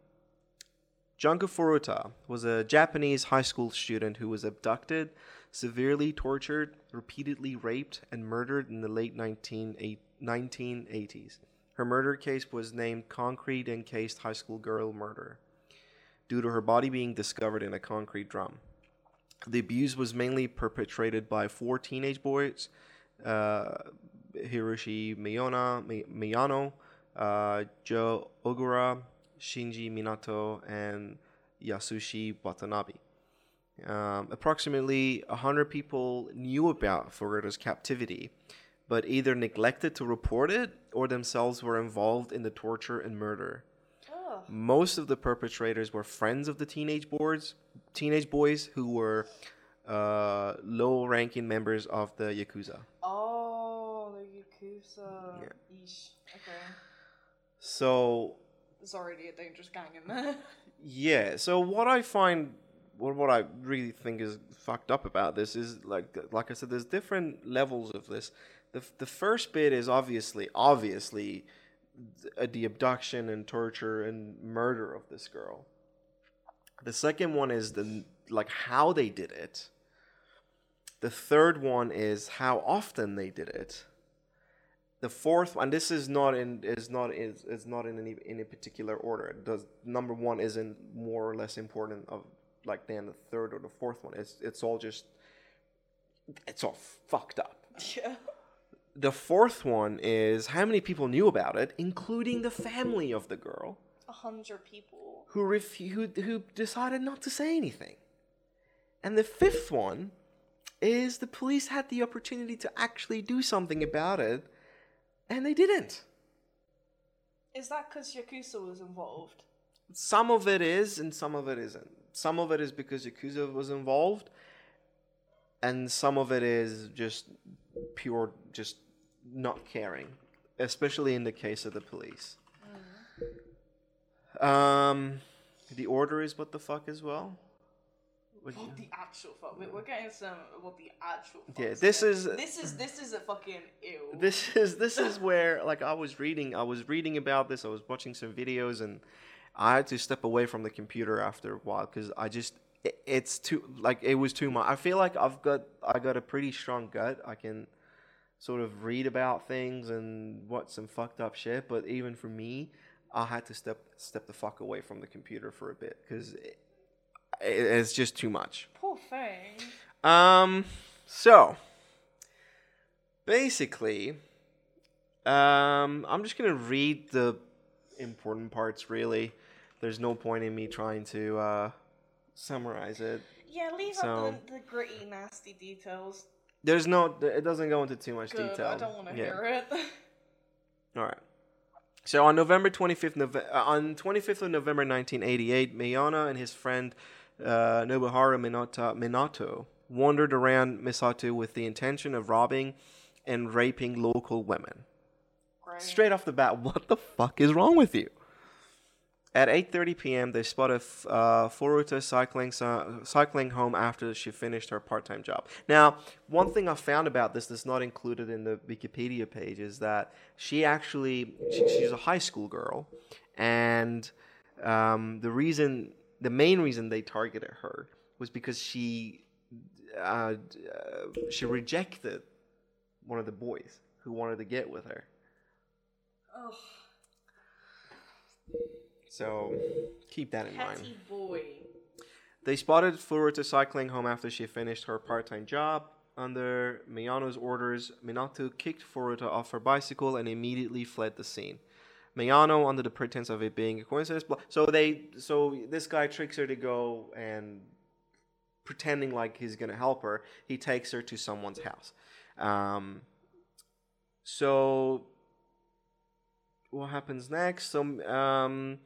Junko Furuta was a Japanese high school student who was abducted, severely tortured, repeatedly raped, and murdered in the late 19, 1980s. Her murder case was named Concrete Encased High School Girl Murder due to her body being discovered in a concrete drum. The abuse was mainly perpetrated by four teenage boys Hiroshi Miyona, Mi- Miyano, uh, Joe Ogura, Shinji Minato, and Yasushi Watanabe. Um, approximately 100 people knew about Furuta's captivity, but either neglected to report it or themselves were involved in the torture and murder. Most of the perpetrators were friends of the teenage boys, teenage boys who were uh, low-ranking members of the yakuza. Oh, the Yakuza. Yeah. Okay. So There's already a dangerous gang in there. Yeah. So what I find, what what I really think is fucked up about this is like like I said, there's different levels of this. The the first bit is obviously obviously th- the abduction and torture and murder of this girl. The second one is the like how they did it. The third one is how often they did it. The fourth, and this is not in is not is, is not in any any particular order. Does number one isn't more or less important of like than the third or the fourth one. It's it's all just it's all fucked up. yeah. The fourth one is how many people knew about it, including the family of the girl, A hundred people. who refu- who who decided not to say anything. And the fifth one is the police had the opportunity to actually do something about it, and they didn't. Is that because Yakuza was involved? Some of it is, and some of it isn't. Some of it is because Yakuza was involved, and some of it is just pure, just not caring, especially in the case of the police. Um, the order is what the fuck as well. What the actual fuck? We're we're getting some. What the actual? Fuck Yeah, this is- This is this is a fucking ew. this is this is where like I was reading I was reading about this I was watching some videos and I had to step away from the computer after a while because I just it, it's too like it was too much. I feel like I've got I got a pretty strong gut. I can sort of read about things and watch some fucked up shit, but even for me, I had to step step the fuck away from the computer for a bit because it's just too much. Poor thing. Um, so basically, um, I'm just gonna read the important parts. Really, there's no point in me trying to uh, summarize it. Yeah, leave So- out the, the gritty, nasty details. There's no, it doesn't go into too much Good. detail. I don't want to Yeah. hear it. All right. So on November 25th, Nove- uh, on 25th of November 1988, Miyano and his friend uh, Nobuharu Minato, Minato wandered around Misato with the intention of robbing and raping local women. Great. Straight off the bat, what the fuck is wrong with you? At 8:30 p.m., they spot f- uh, Furuta cycling so- cycling home after she finished her part-time job. Now, one thing I found about this that's not included in the Wikipedia page is that she actually she, she's a high school girl, and um, the reason, the main reason they targeted her was because she uh, uh, she rejected one of the boys who wanted to get with her. Ugh, So keep that in mind. petty boy. They spotted Furuta cycling home after she finished her part-time job. Under Miyano's orders, Minato kicked Furuta off her bicycle and immediately fled the scene. Miyano, under the pretense of it being a coincidence, so they, so this guy tricks her to go and pretending like he's gonna help her. He takes her to someone's house. Um, so what happens next? So um,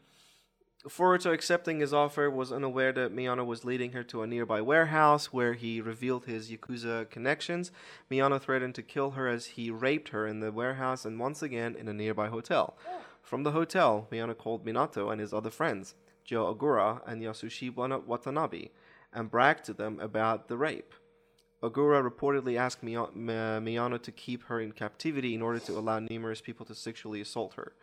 Furuta, accepting his offer, was unaware that Miyano was leading her to a nearby warehouse where he revealed his Yakuza connections. Miyano threatened to kill her as he raped her in the warehouse and once again in a nearby hotel. From the hotel, Miyano called Minato and his other friends, Joe Ogura and Yasushi Watanabe, and bragged to them about the rape. Ogura reportedly asked Miya- Miyano to keep her in captivity in order to allow numerous people to sexually assault her.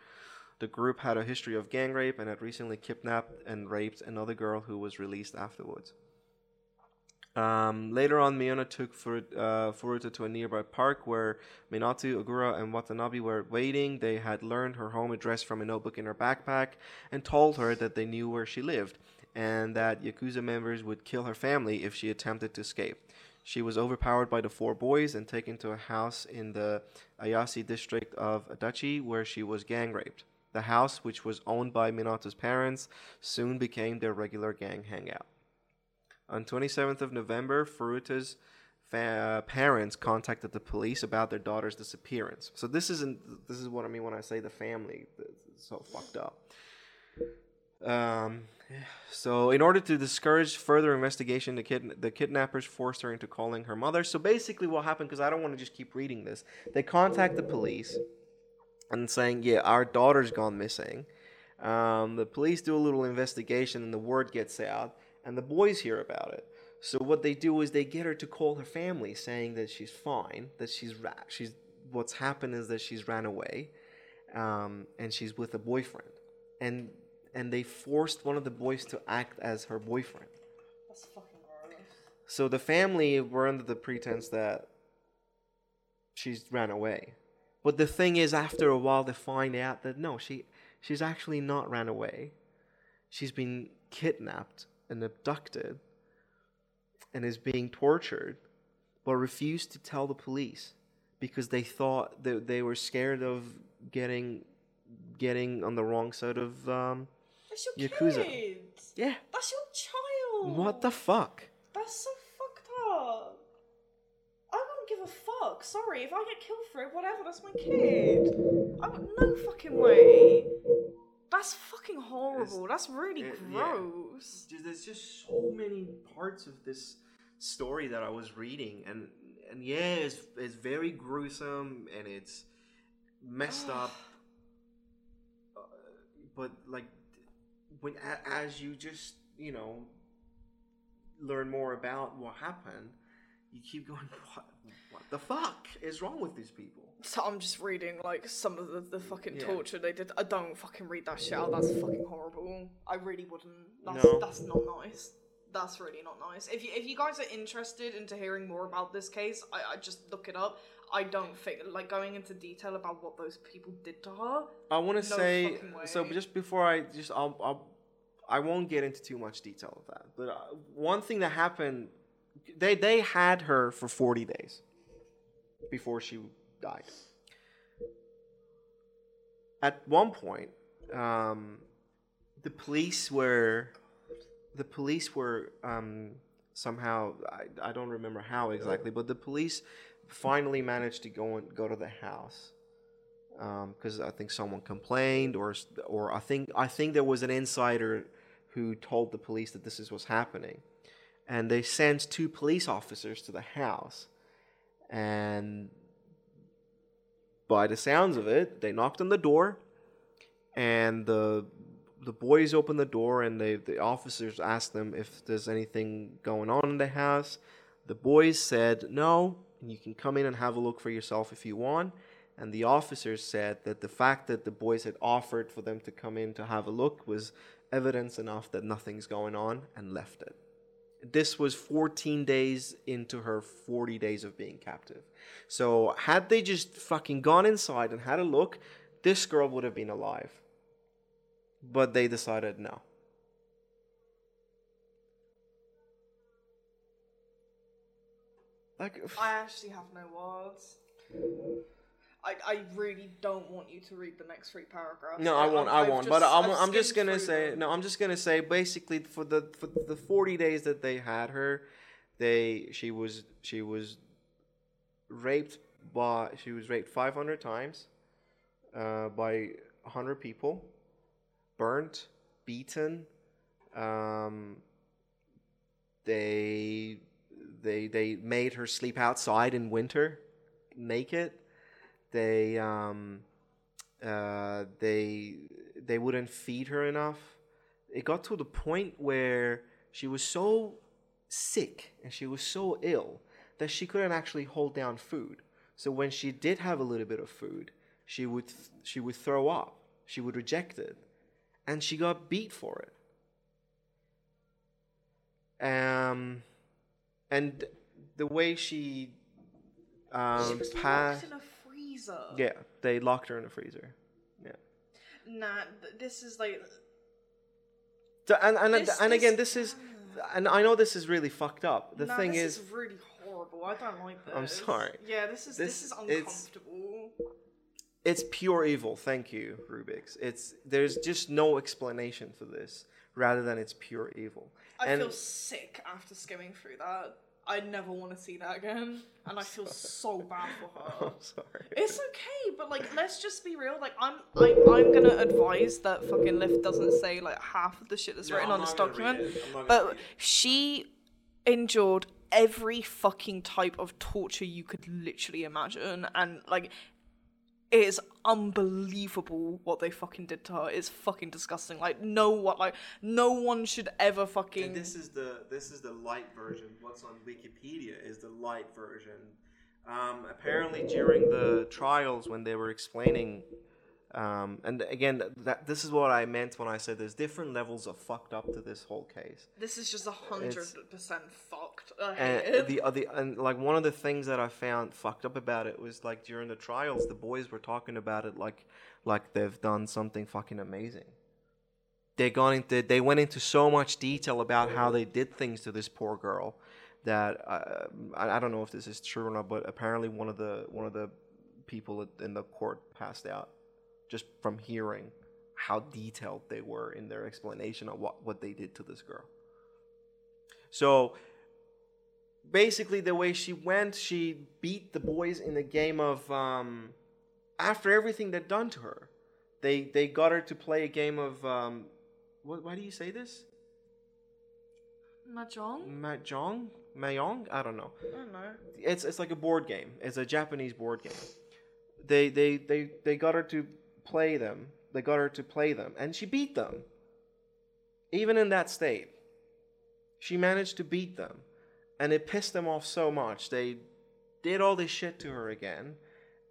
The group had a history of gang rape and had recently kidnapped and raped another girl who was released afterwards. Um, later on, Miyano took Fur- uh, Furuta to a nearby park where Minato, Ogura, and Watanabe were waiting. They had learned her home address from a notebook in her backpack and told her that they knew where she lived and that Yakuza members would kill her family if she attempted to escape. She was overpowered by the four boys and taken to a house in the Ayase district of Adachi where she was gang raped. The house, which was owned by Minato's parents, soon became their regular gang hangout. On 27th of November, Furuta's fa- parents contacted the police about their daughter's disappearance. So this isn't this is what I mean when I say the family is so fucked up. Um, so in order to discourage further investigation, the kid the kidnappers forced her into calling her mother. So basically, what happened? Because I don't want to just keep reading this. They contact the police and saying, "Yeah, our daughter's gone missing." Um, the police do a little investigation, and the word gets out, and the boys hear about it. So what they do is they get her to call her family, saying that she's fine, that she's ra- she's what's happened is that she's ran away, um, and she's with a boyfriend, and and they forced one of the boys to act as her boyfriend. That's fucking gross. So the family were under the pretense that she's ran away. But the thing is, after a while, they find out that no, she she's actually not ran away. She's been kidnapped and abducted and is being tortured, but refused to tell the police because they thought that they were scared of getting getting on the wrong side of um, That's your Yakuza. kid. yeah. That's your child. What the fuck? That's so fucked up. I won't give a fuck. Sorry, if I get killed for it, whatever. That's my kid. I would no fucking way. That's fucking horrible. That's really it- gross. Just- there's just so many parts of this story that I was reading, and and yeah, it's it's very gruesome and it's messed up. Uh, but like when as you just you know learn more about what happened, you keep going. What, what the fuck is wrong with these people? So I'm just reading like some of the, the fucking Yeah. torture they did. I don't fucking read that shit out. That's fucking horrible. I really wouldn't. That's No. that's not nice. That's really not nice. If you if you guys are interested into hearing more about this case, I, I just look it up. I don't think like going into detail about what those people did to her. I want to No say so. Just before I just I'll, I'll I won't get into too much detail of that. But uh, one thing that happened, they they had her for forty days before she died. At one point, um, the police were the police were um, somehow I, I don't remember how exactly, but the police finally managed to go and go to the house because I think someone complained, or or I think I think there was an insider who told the police that this is what's happening, and they sent two police officers to the house, and by the sounds of it, they knocked on the door, and the the boys opened the door, and they the officers asked them if there's anything going on in the house. The boys said no, you can come in and have a look for yourself if you want. And the officers said that the fact that the boys had offered for them to come in to have a look was evidence enough that nothing's going on and left it. This was 14 days into her 40 days of being captive. So, had they just fucking gone inside and had a look, this girl would have been alive. But they decided no. Like, I actually have no words. I, I really don't want you to read the next three paragraphs. No, I won't. I I've won't. But I'm, I've I'm just gonna say them. no. I'm just gonna say basically for the for the 40 days that they had her, they she was she was raped by she was raped 500 times, uh, by 100 people, burnt, beaten. Um, they they they made her sleep outside in winter, naked. They um, uh, they they wouldn't feed her enough. It got to the point where she was so sick and she was so ill that she couldn't actually hold down food. So when she did have a little bit of food, she would th- she would throw up. She would reject it, and she got beat for it. Um, and the way she um, She was passed. Locked in a freezer. Yeah, they locked her in a freezer. Yeah. Nah, this is like. So, and and, This- and again, this- this is, and I know this is really fucked up. The nah, thing this is, really horrible. I don't like this. I'm sorry. Yeah, this is This- this, is it's- uncomfortable. it's pure evil. Thank you, Rubik's. It's there's just no explanation for this, rather than it's pure evil. I and feel sick after skimming through that. I never want to see that again, and I feel so bad for her. I'm sorry. It's okay, but like, let's just be real. Like, I'm, I, I'm gonna advise that fucking Lift doesn't say like half of the shit that's No, written I'm on this not gonna read document. it. I'm not gonna But read she endured every fucking type of torture you could literally imagine, and like, it is unbelievable what they fucking did to her. It's fucking disgusting. Like, no what, like, no one should ever fucking. And this is the this is the light version. What's on Wikipedia is the light version. Um, apparently, during the trials, when they were explaining, um, and again, that this is what I meant when I said there's different levels of fucked up to this whole case. This is just a hundred percent fucked. And the other, and like one of the things that I found fucked up about it was like during the trials, the boys were talking about it like like they've done something fucking amazing. They gone into they went into so much detail about how they did things to this poor girl that uh, I, I don't know if this is true or not, but apparently one of the one of the people in the court passed out just from hearing how detailed they were in their explanation of what, what they did to this girl. So basically the way she went she beat the boys in a game of um, after everything they'd done to her. They they got her to play a game of um, what, why do you say this? Mahjong? mahjong? Mahjong? I don't know. I don't know. it's it's like a board game. It's a japanese board game. They they they they got her to play them they got her to play them and she beat them even in that state she managed to beat them and it pissed them off so much they did all this shit to her again,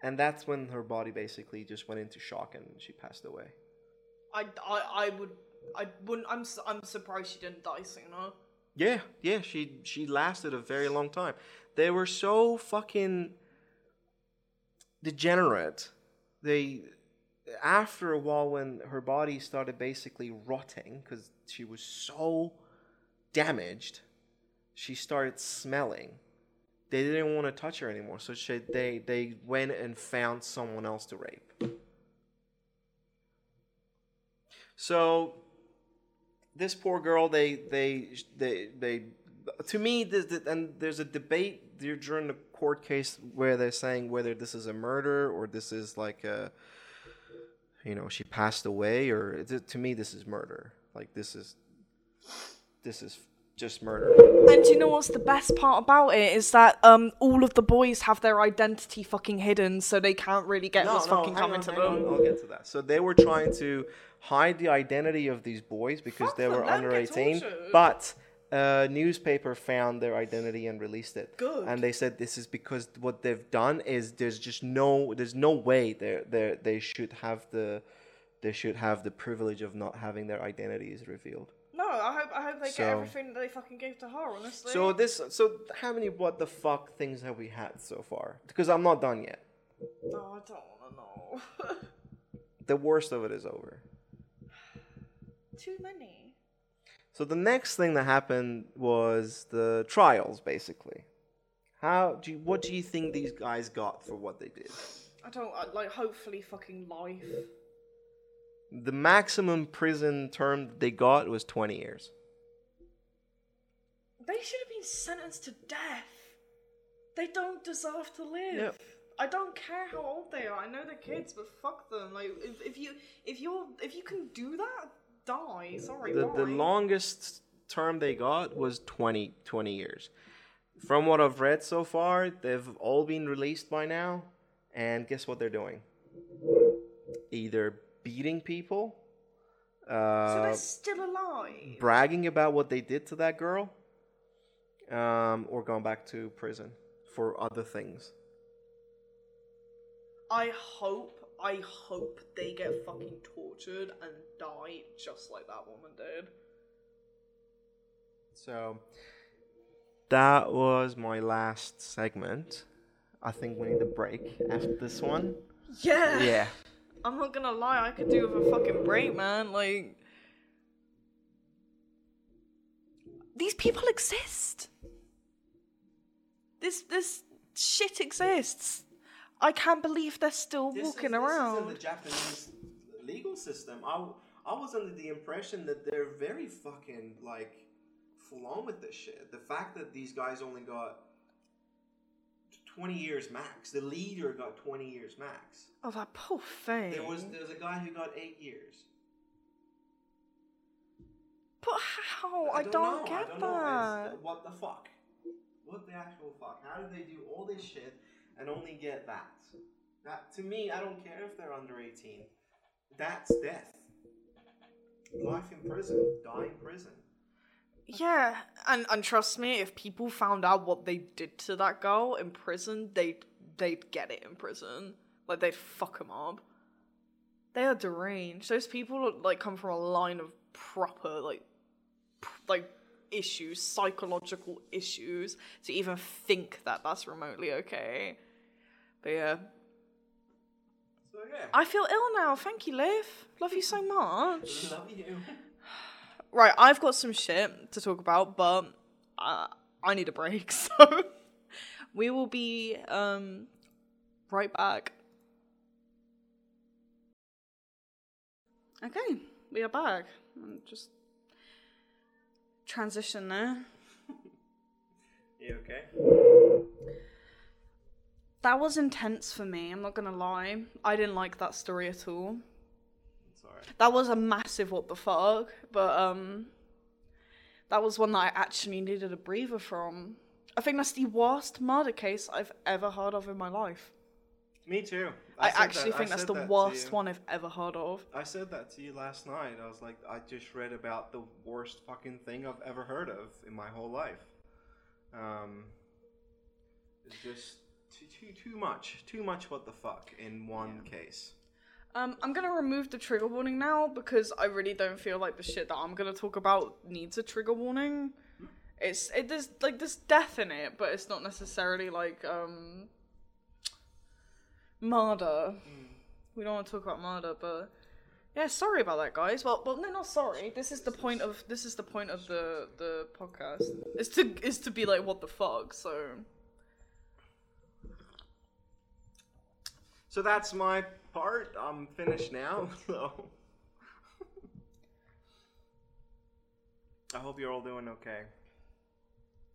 and that's when her body basically just went into shock and she passed away. I, I, I would, I wouldn't. I'm, I'm surprised she didn't die sooner. Yeah, yeah, she she lasted a very long time. They were so fucking degenerate. They after a while when her body started basically rotting cuz she was so damaged, she started smelling. They didn't want to touch her anymore, so she, they they went and found someone else to rape. So this poor girl they they they they to me this- and there's a debate during the court case where they're saying whether this is a murder or this is like a you know she passed away or it- to me this is murder like this is this is just murder And do you know what's the best part about it is that um all of the boys have their identity fucking hidden, so they can't really get what's fucking hang coming on, to hang on, them. I'll get to that. So they were trying to hide the identity of these boys because Fuck they were let 'em under 18. tortured. But a newspaper found their identity and released it. Good. And they said this is because what they've done is there's just no there's no way they they they should have the they should have the privilege of not having their identities revealed. No, I hope I hope they So- get everything that they fucking gave to her. Honestly. So this so how many what the fuck things have we had so far? Because I'm not done yet. no, I don't want to know. The worst of it is over. Too many. So the next thing that happened was the trials, basically. How do you, what do you think these guys got for what they did? I don't I, like. Hopefully, fucking life. The maximum prison term that they got was 20 years. They should have been sentenced to death. They don't deserve to live. Yep. I don't care how old they are. I know they're kids, but fuck them. Like if, if you if you're if you can do that, die. Sorry, The, the longest term they got was 20, 20 years. From what I've read so far, they've all been released by now. And guess what they're doing? Either beating people, so uh, they're still alive. bragging about what they did to that girl, um, or going back to prison for other things. I hope, I hope they get fucking tortured and die just like that woman did. So that was my last segment. I think we need a break after this one. Yeah. Yeah. I'm not gonna lie, I could do with a fucking break, man. Like, these people exist. This this shit exists. I can't believe they're still walking around. This is in the Japanese legal system. I, I was under the impression that they're very fucking like full on with this shit. The fact that these guys only got 20 years max. The leader got 20 years max. oh, that poor thing. There was there was a guy who got 8 years. But how? I, don't, know. get I don't that. What the fuck? What the actual fuck? How did they do all this shit and only get that? That to me, I don't care if they're under 18. That's death. Life in prison, die in prison. Yeah, and and trust me, if people found out what they did to that girl in prison, they'd they'd get it in prison. Like they'd fuck them up. They are deranged. Those people like come from a line of proper like like issues, psychological issues, to even think that that's remotely okay. But yeah, So yeah. I feel ill now. Thank you, Liv. Love you so much. love you. Right, I've got some shit to talk about, but uh, I need a break, so we will be um, right back. Okay, we are back. Um, Just transition there. You okay? That was intense for me, I'm not gonna lie. I didn't like that story at all. It's alright. That was a massive what the fuck, but um that was one that I actually needed a breather from. I think that's the worst murder case I've ever heard of in my life. Me too. I, said actually that- think I that's the that worst one I've ever heard of. I said that to you last night. I was like, I just read about the worst fucking thing I've ever heard of in my whole life. Um, it's just too, too too much, too much. What the fuck in one case. Um, I'm gonna remove the trigger warning now because I really don't feel like the shit that I'm gonna talk about needs a trigger warning. It's it there's like there's death in it, but it's not necessarily like um murder. Mm. We don't want to talk about murder, but yeah, sorry about that, guys. Well, well, no, not sorry. This is the point of this is the point of the the podcast. Is to is to be like, what the fuck? So So that's my part. I'm finished now. So I hope you're all doing okay.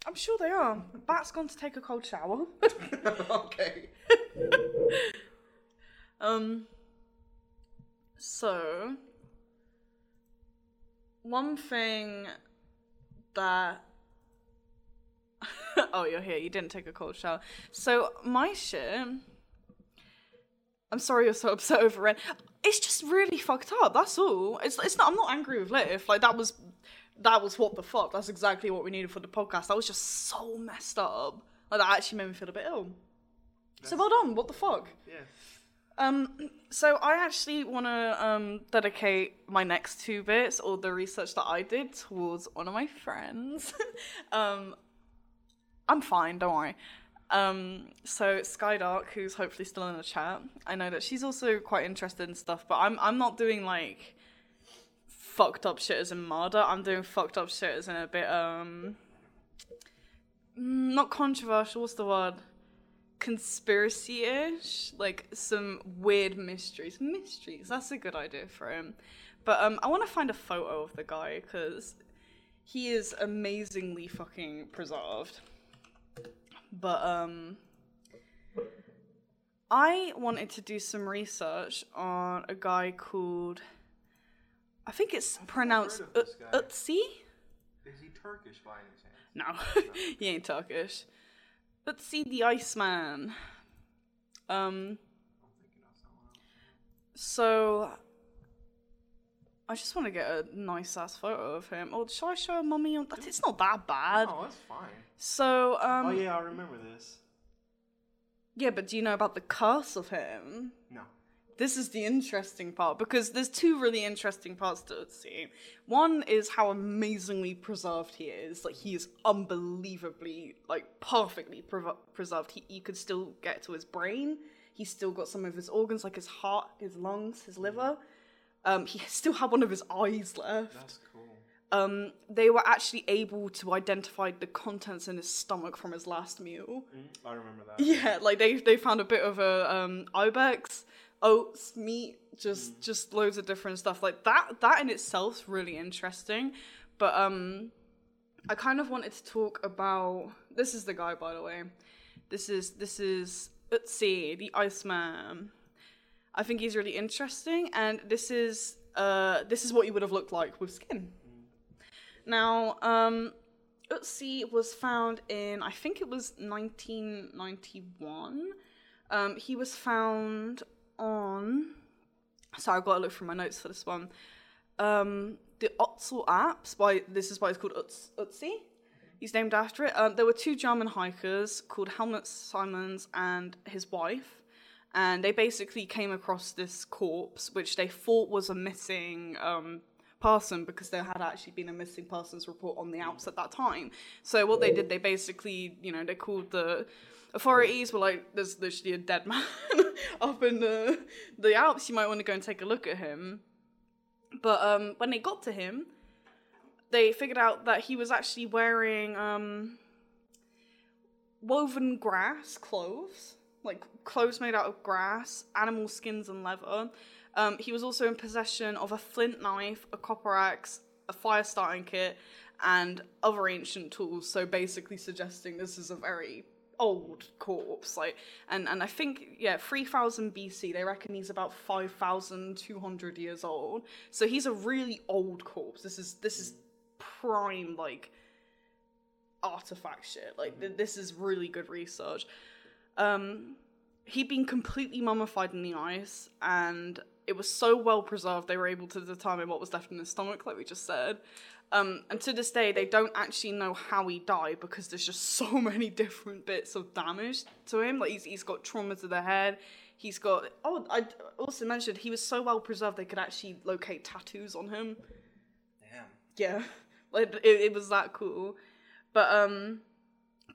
I'm sure they are. Bat's gone to take a cold shower. okay. Um. So, one thing that. oh, you're here. You didn't take a cold shower. So my shit. I'm sorry you're so upset over it. It's just really fucked up. That's all. It's it's not. I'm not angry with Liv. Like that was that was what the fuck. That's exactly what we needed for the podcast. That was just so messed up. Like that actually made me feel a bit ill. So well done. What the fuck? Yeah. Um, so I actually want to um, dedicate my next two bits, or the research that I did, towards one of my friends. um, I'm fine, don't worry. Um, so Skydark, who's hopefully still in the chat, I know that she's also quite interested in stuff, but I'm I'm not doing like fucked up shit as in murder. I'm doing fucked up shit as in a bit um, mm, not controversial. What's the word? conspiracy-ish, like some weird mysteries. Mysteries. That's a good idea for him. But um, I want to find a photo of the guy because he is amazingly fucking preserved. But um, I wanted to do some research on a guy called. I think it's pronounced heard of this guy. Ötzi. Is he Turkish by any chance? No, he ain't Turkish. See the Iceman. Um. So. I just want to get a nice ass photo of him. Or should I show a mummy on? It's not that bad. Oh, that's fine. So, um. oh yeah, I remember this. yeah, but do you know about the curse of him? No. This is the interesting part because there's two really interesting parts to see. One is how amazingly preserved he is. Like he is unbelievably, like perfectly pre- preserved. He, you could still get to his brain. He's still got some of his organs, like his heart, his lungs, his liver. Um, he still had one of his eyes left. That's cool. Um, they were actually able to identify the contents in his stomach from his last meal. I remember that. Yeah, like they they found a bit of a um ibex, oats, meat, just just loads of different stuff. Like that that in itself's really interesting. But um I kind of wanted to talk about this is the guy by the way. This is this is Ötzi, the Iceman. I think he's really interesting and this is uh this is what he would have looked like with skin. Now, um Ötzi was found in, I think it was 1991. Um, he was found on. Sorry, I've got to look through my notes for this one. Um, the Ötztal Alps, by this is why it's called Utz. He's named after it. Um, there were two German hikers called Helmut Simons and his wife, and they basically came across this corpse, which they thought was a missing um, person because there had actually been a missing persons report on the Alps at that time. So what they did, they basically, you know, they called the authorities. Were like, "There's literally a dead man up in the the Alps. You might want to go and take a look at him." But um, when they got to him, they figured out that he was actually wearing um, woven grass clothes, like clothes made out of grass, animal skins, and leather. Um, he was also in possession of a flint knife, a copper axe, a fire starting kit, and other ancient tools. So basically, suggesting this is a very old corpse. Like, and and I think yeah, three thousand BC. They reckon he's about five thousand two hundred years old. So he's a really old corpse. This is this is prime like artifact shit. Like th- this is really good research. Um, he'd been completely mummified in the ice, and it was so well preserved they were able to determine what was left in his stomach, like we just said. Um, and to this day, they don't actually know how he died because there's just so many different bits of damage to him. Like he's, he's got trauma to the head. He's got. Oh, I also mentioned he was so well preserved they could actually locate tattoos on him. Damn. Yeah, like it, it was that cool. But um,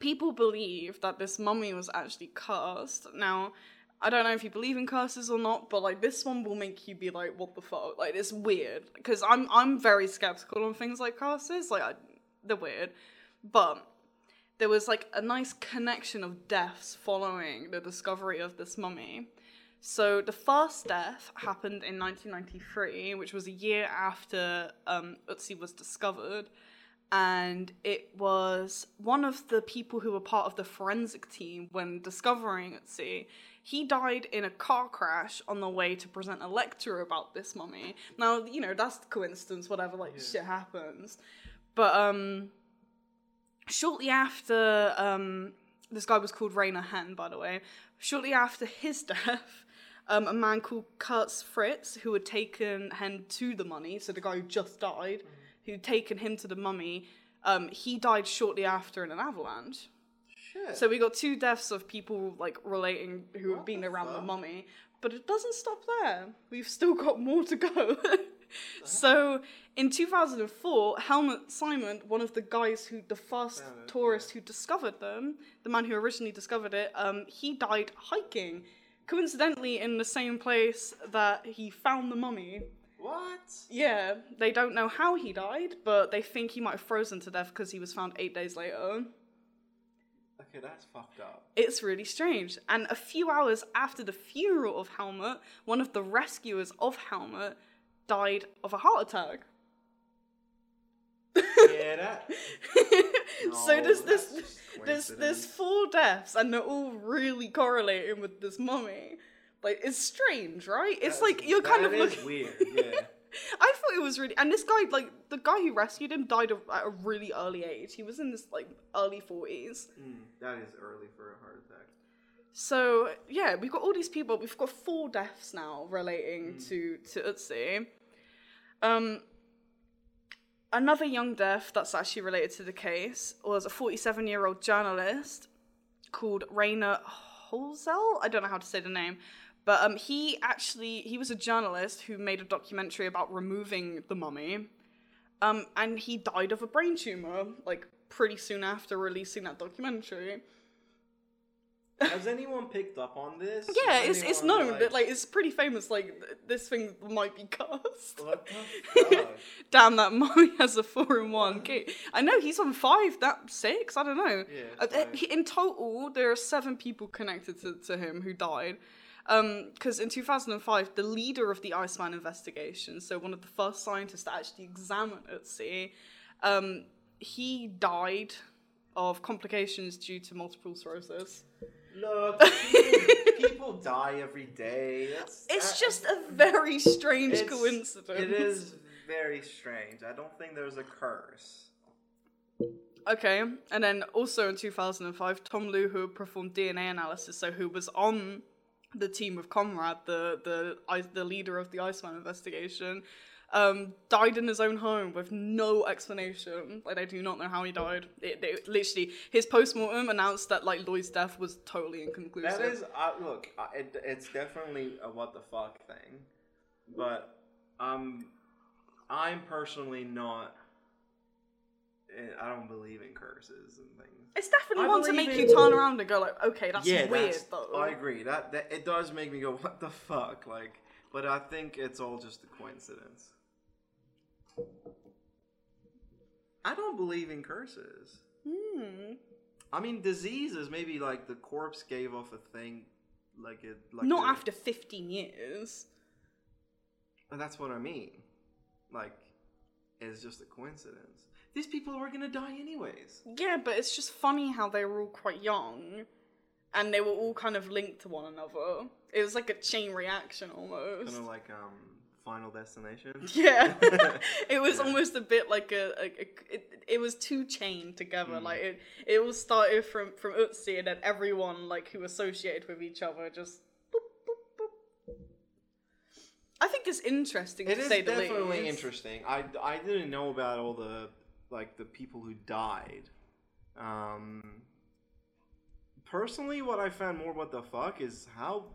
people believe that this mummy was actually cursed. Now, I don't know if you believe in curses or not, but like this one will make you be like, "What the fuck?" Like it's weird because I'm I'm very skeptical on things like curses. Like I, they're weird, but there was like a nice connection of deaths following the discovery of this mummy. So the first death happened in 1993, which was a year after um, Ötzi was discovered, and it was one of the people who were part of the forensic team when discovering Ötzi. He died in a car crash on the way to present a lecture about this mummy. Now, you know, that's coincidence, whatever, like shit happens. But um shortly after um this guy was called Rainer Henn, by the way. Shortly after his death, um, a man called Kurt Fritz, who had taken Henn to the mummy, so the guy who just died, who'd taken him to the mummy, um, he died shortly after in an avalanche. Shit. So we got two deaths of people like relating who have been around the mummy, but it doesn't stop there. We've still got more to go. so in 2004, Helmut Simon, one of the guys who the first it, tourist who discovered them, the man who originally discovered it, um, he died hiking, coincidentally in the same place that he found the mummy. What? Yeah, they don't know how he died, but they think he might have frozen to death because he was found eight days later. Okay, that's fucked up. It's really strange. And a few hours after the funeral of Helmut, one of the rescuers of Helmut died of a heart attack. Yeah, that. so there's this there's there's four deaths and they're all really correlating with this mummy. Like it's strange, right? It's That's- like you're kind of looking weird. Yeah. I thought it was really, and this guy, like the guy who rescued him, died at a really early age. He was in his like early forties. Mm, that is early for a heart attack. So yeah, we've got all these people. We've got four deaths now relating to to Ötzi. Um, another young death that's actually related to the case was a 47 year old journalist called Rainer Hölzl. I don't know how to say the name, but um, he actually he was a journalist who made a documentary about removing the mummy, um, and he died of a brain tumor like pretty soon after releasing that documentary. Has anyone picked up on this? Yeah, Has it's it's known that like it's pretty famous. Like th- this thing might be cursed. What the fuck? Damn, that mummy has a four in one key. I know he's on five, that six. I don't know. Yeah, Uh, he- in total, there are seven people connected to, to him who died. Because in 2005, the leader of the Iceman investigation, so one of the first scientists to actually examine Ötzi, um, he died of complications due to multiple sclerosis. Look, people, people die every day. It's, It's just a very strange coincidence. It is very strange. I don't think there's a curse. Okay, and then also in 2005, Tom Loy, who performed DNA analysis, so who was on the team of Konrad, the the the leader of the Iceman investigation, um, died in his own home with no explanation. Like they do not know how he died. It, literally, his postmortem announced that like Loy's death was totally inconclusive. That is, uh, look, uh, it, it's definitely a what the fuck thing, but um, I'm personally not. Eh, I don't believe in curses and things. It's definitely I one to make in- you turn around and go like, okay, that's yeah, weird that's, though. I agree. That, that it does make me go, what the fuck, like. But I think it's all just a coincidence. I don't believe in curses. Hmm. I mean, diseases. Maybe like the corpse gave off a thing, like it. Like Not the- after 15 years. And that's what I mean. Like, it's just a coincidence. These people were gonna die anyways. Yeah, but it's just funny how they were all quite young and they were all kind of linked to one another. It was like a chain reaction almost. Kind of like um, Final Destination. yeah, it was almost a bit like a, a, a- it, it was two chained together. Mm. Like it, it all started from from Ötzi, and then everyone like who associated with each other just. boop, boop, boop. I think it's interesting It to say the definitely interesting. I, I didn't know about all the like the people who died. Um, personally, what I found more what the fuck is how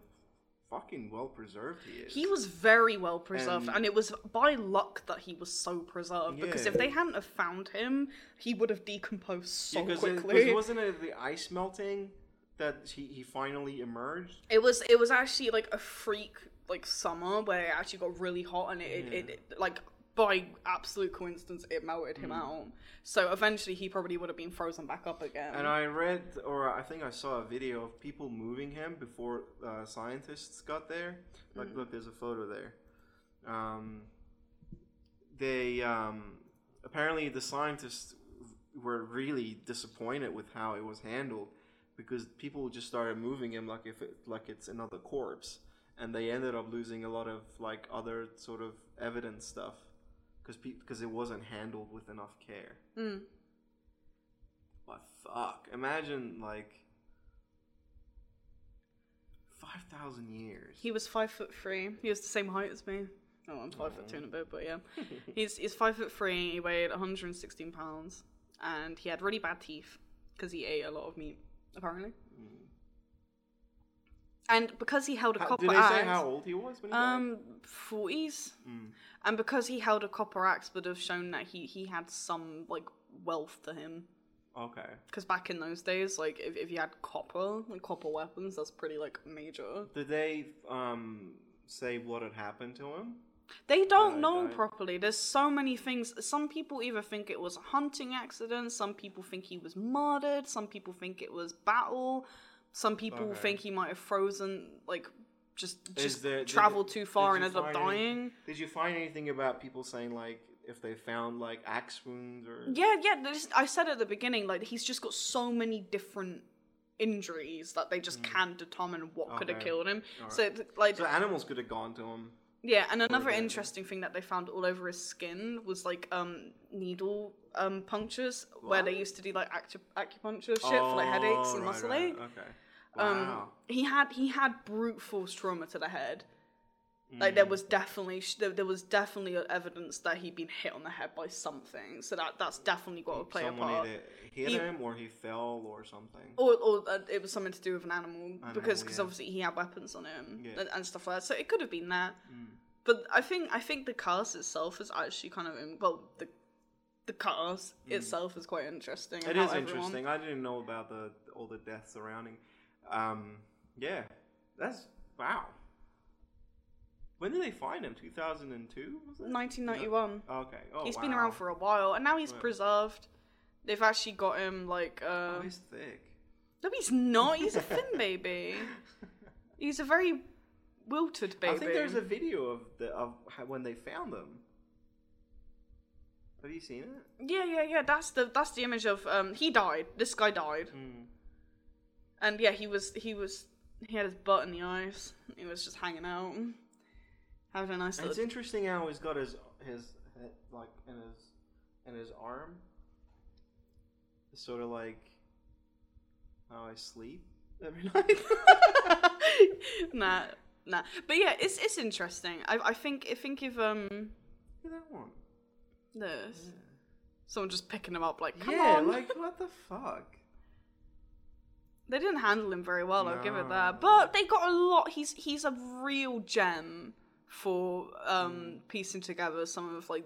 fucking well preserved he is. He was very well preserved, And- and, it was by luck that he was so preserved. Because if they hadn't have found him, he would have decomposed so because quickly. it, wasn't it the ice melting that he, he finally emerged. It was it was actually like a freak like summer where it actually got really hot and it, it, it, like by absolute coincidence it melted Mm. him out. So eventually he probably would have been frozen back up again. And I read, or I think I saw a video of people moving him before uh, scientists got there. Like, look, there's a photo there. Um, they um, apparently the scientists were really disappointed with how it was handled because people just started moving him like if it like it's another corpse, and they ended up losing a lot of like other sort of evidence stuff because because it wasn't handled with enough care. Mm. But fuck, imagine like five thousand years. He was five foot three. He was the same height as me. Oh, I'm five foot two and a bit, but yeah. he's he's five foot three. He weighed 116 pounds, and he had really bad teeth because he ate a lot of meat, apparently. And because he held a How- copper did they axe, say how old he was when he um, forties, and because he held a copper axe, would have shown that he he had some like wealth to him. Okay. Because back in those days, like if, if you had copper, like copper weapons, that's pretty like major. Did they um say what had happened to him? They don't I know properly. There's so many things. Some people either think it was a hunting accident. Some people think he was murdered. Some people think it was battle. Some people Okay. think he might have frozen, like just just there- traveled too far and ended up find any- dying. Did you find anything about people saying like if they found like axe wounds or? Yeah, yeah. there's- I said at the beginning, like he's just got so many different injuries that they just can't determine what could have Mm. Killed him. Alright. So like So animals could have gone to him. Yeah, and another interesting thing that they found all over his skin was like um needle um punctures where they used to do like acu- acupuncture shit for like headaches Oh, and right, muscle right, ache. Um, Wow. he had he had brute force trauma to the head. Like Mm. there was definitely there, there was definitely evidence that he'd been hit on the head by something. So that that's definitely got to play Someone a part. either hit He- him or he fell or something. Or, or uh, it was something to do with an animal, because because yeah. obviously he had weapons on him Yeah. and, and stuff like that. So it could have been that. But I think I think the cast itself is actually kind of well the the cast itself is quite interesting. It is everyone- interesting. I didn't know about the all the deaths surrounding. Um, yeah, that's wow. When did they find him? Two thousand and two. Was it? 1991. Okay. Oh, He's been around for a while, and now he's Right. preserved. They've actually got him like uh Oh, he's thick. no, he's not. He's a thin baby. He's a very wilted baby. I think there's a video of the of when they found them. Have you seen it? yeah, yeah, yeah. That's the that's the image of um. He died. This guy died, Mm. And yeah, he was he was he had his butt in the ice. He was just hanging out, having a nice It's little. interesting how he's got his his head, like in his in his arm. It's sort of like how I sleep every night. nah, nah. But yeah, it's it's interesting. I I think I think if um Look at that one. this someone just picking him up like come yeah, on. like what the fuck? They didn't handle him very well. I'll give it that. But they got a lot. He's he's a real gem for um Mm. piecing together some of like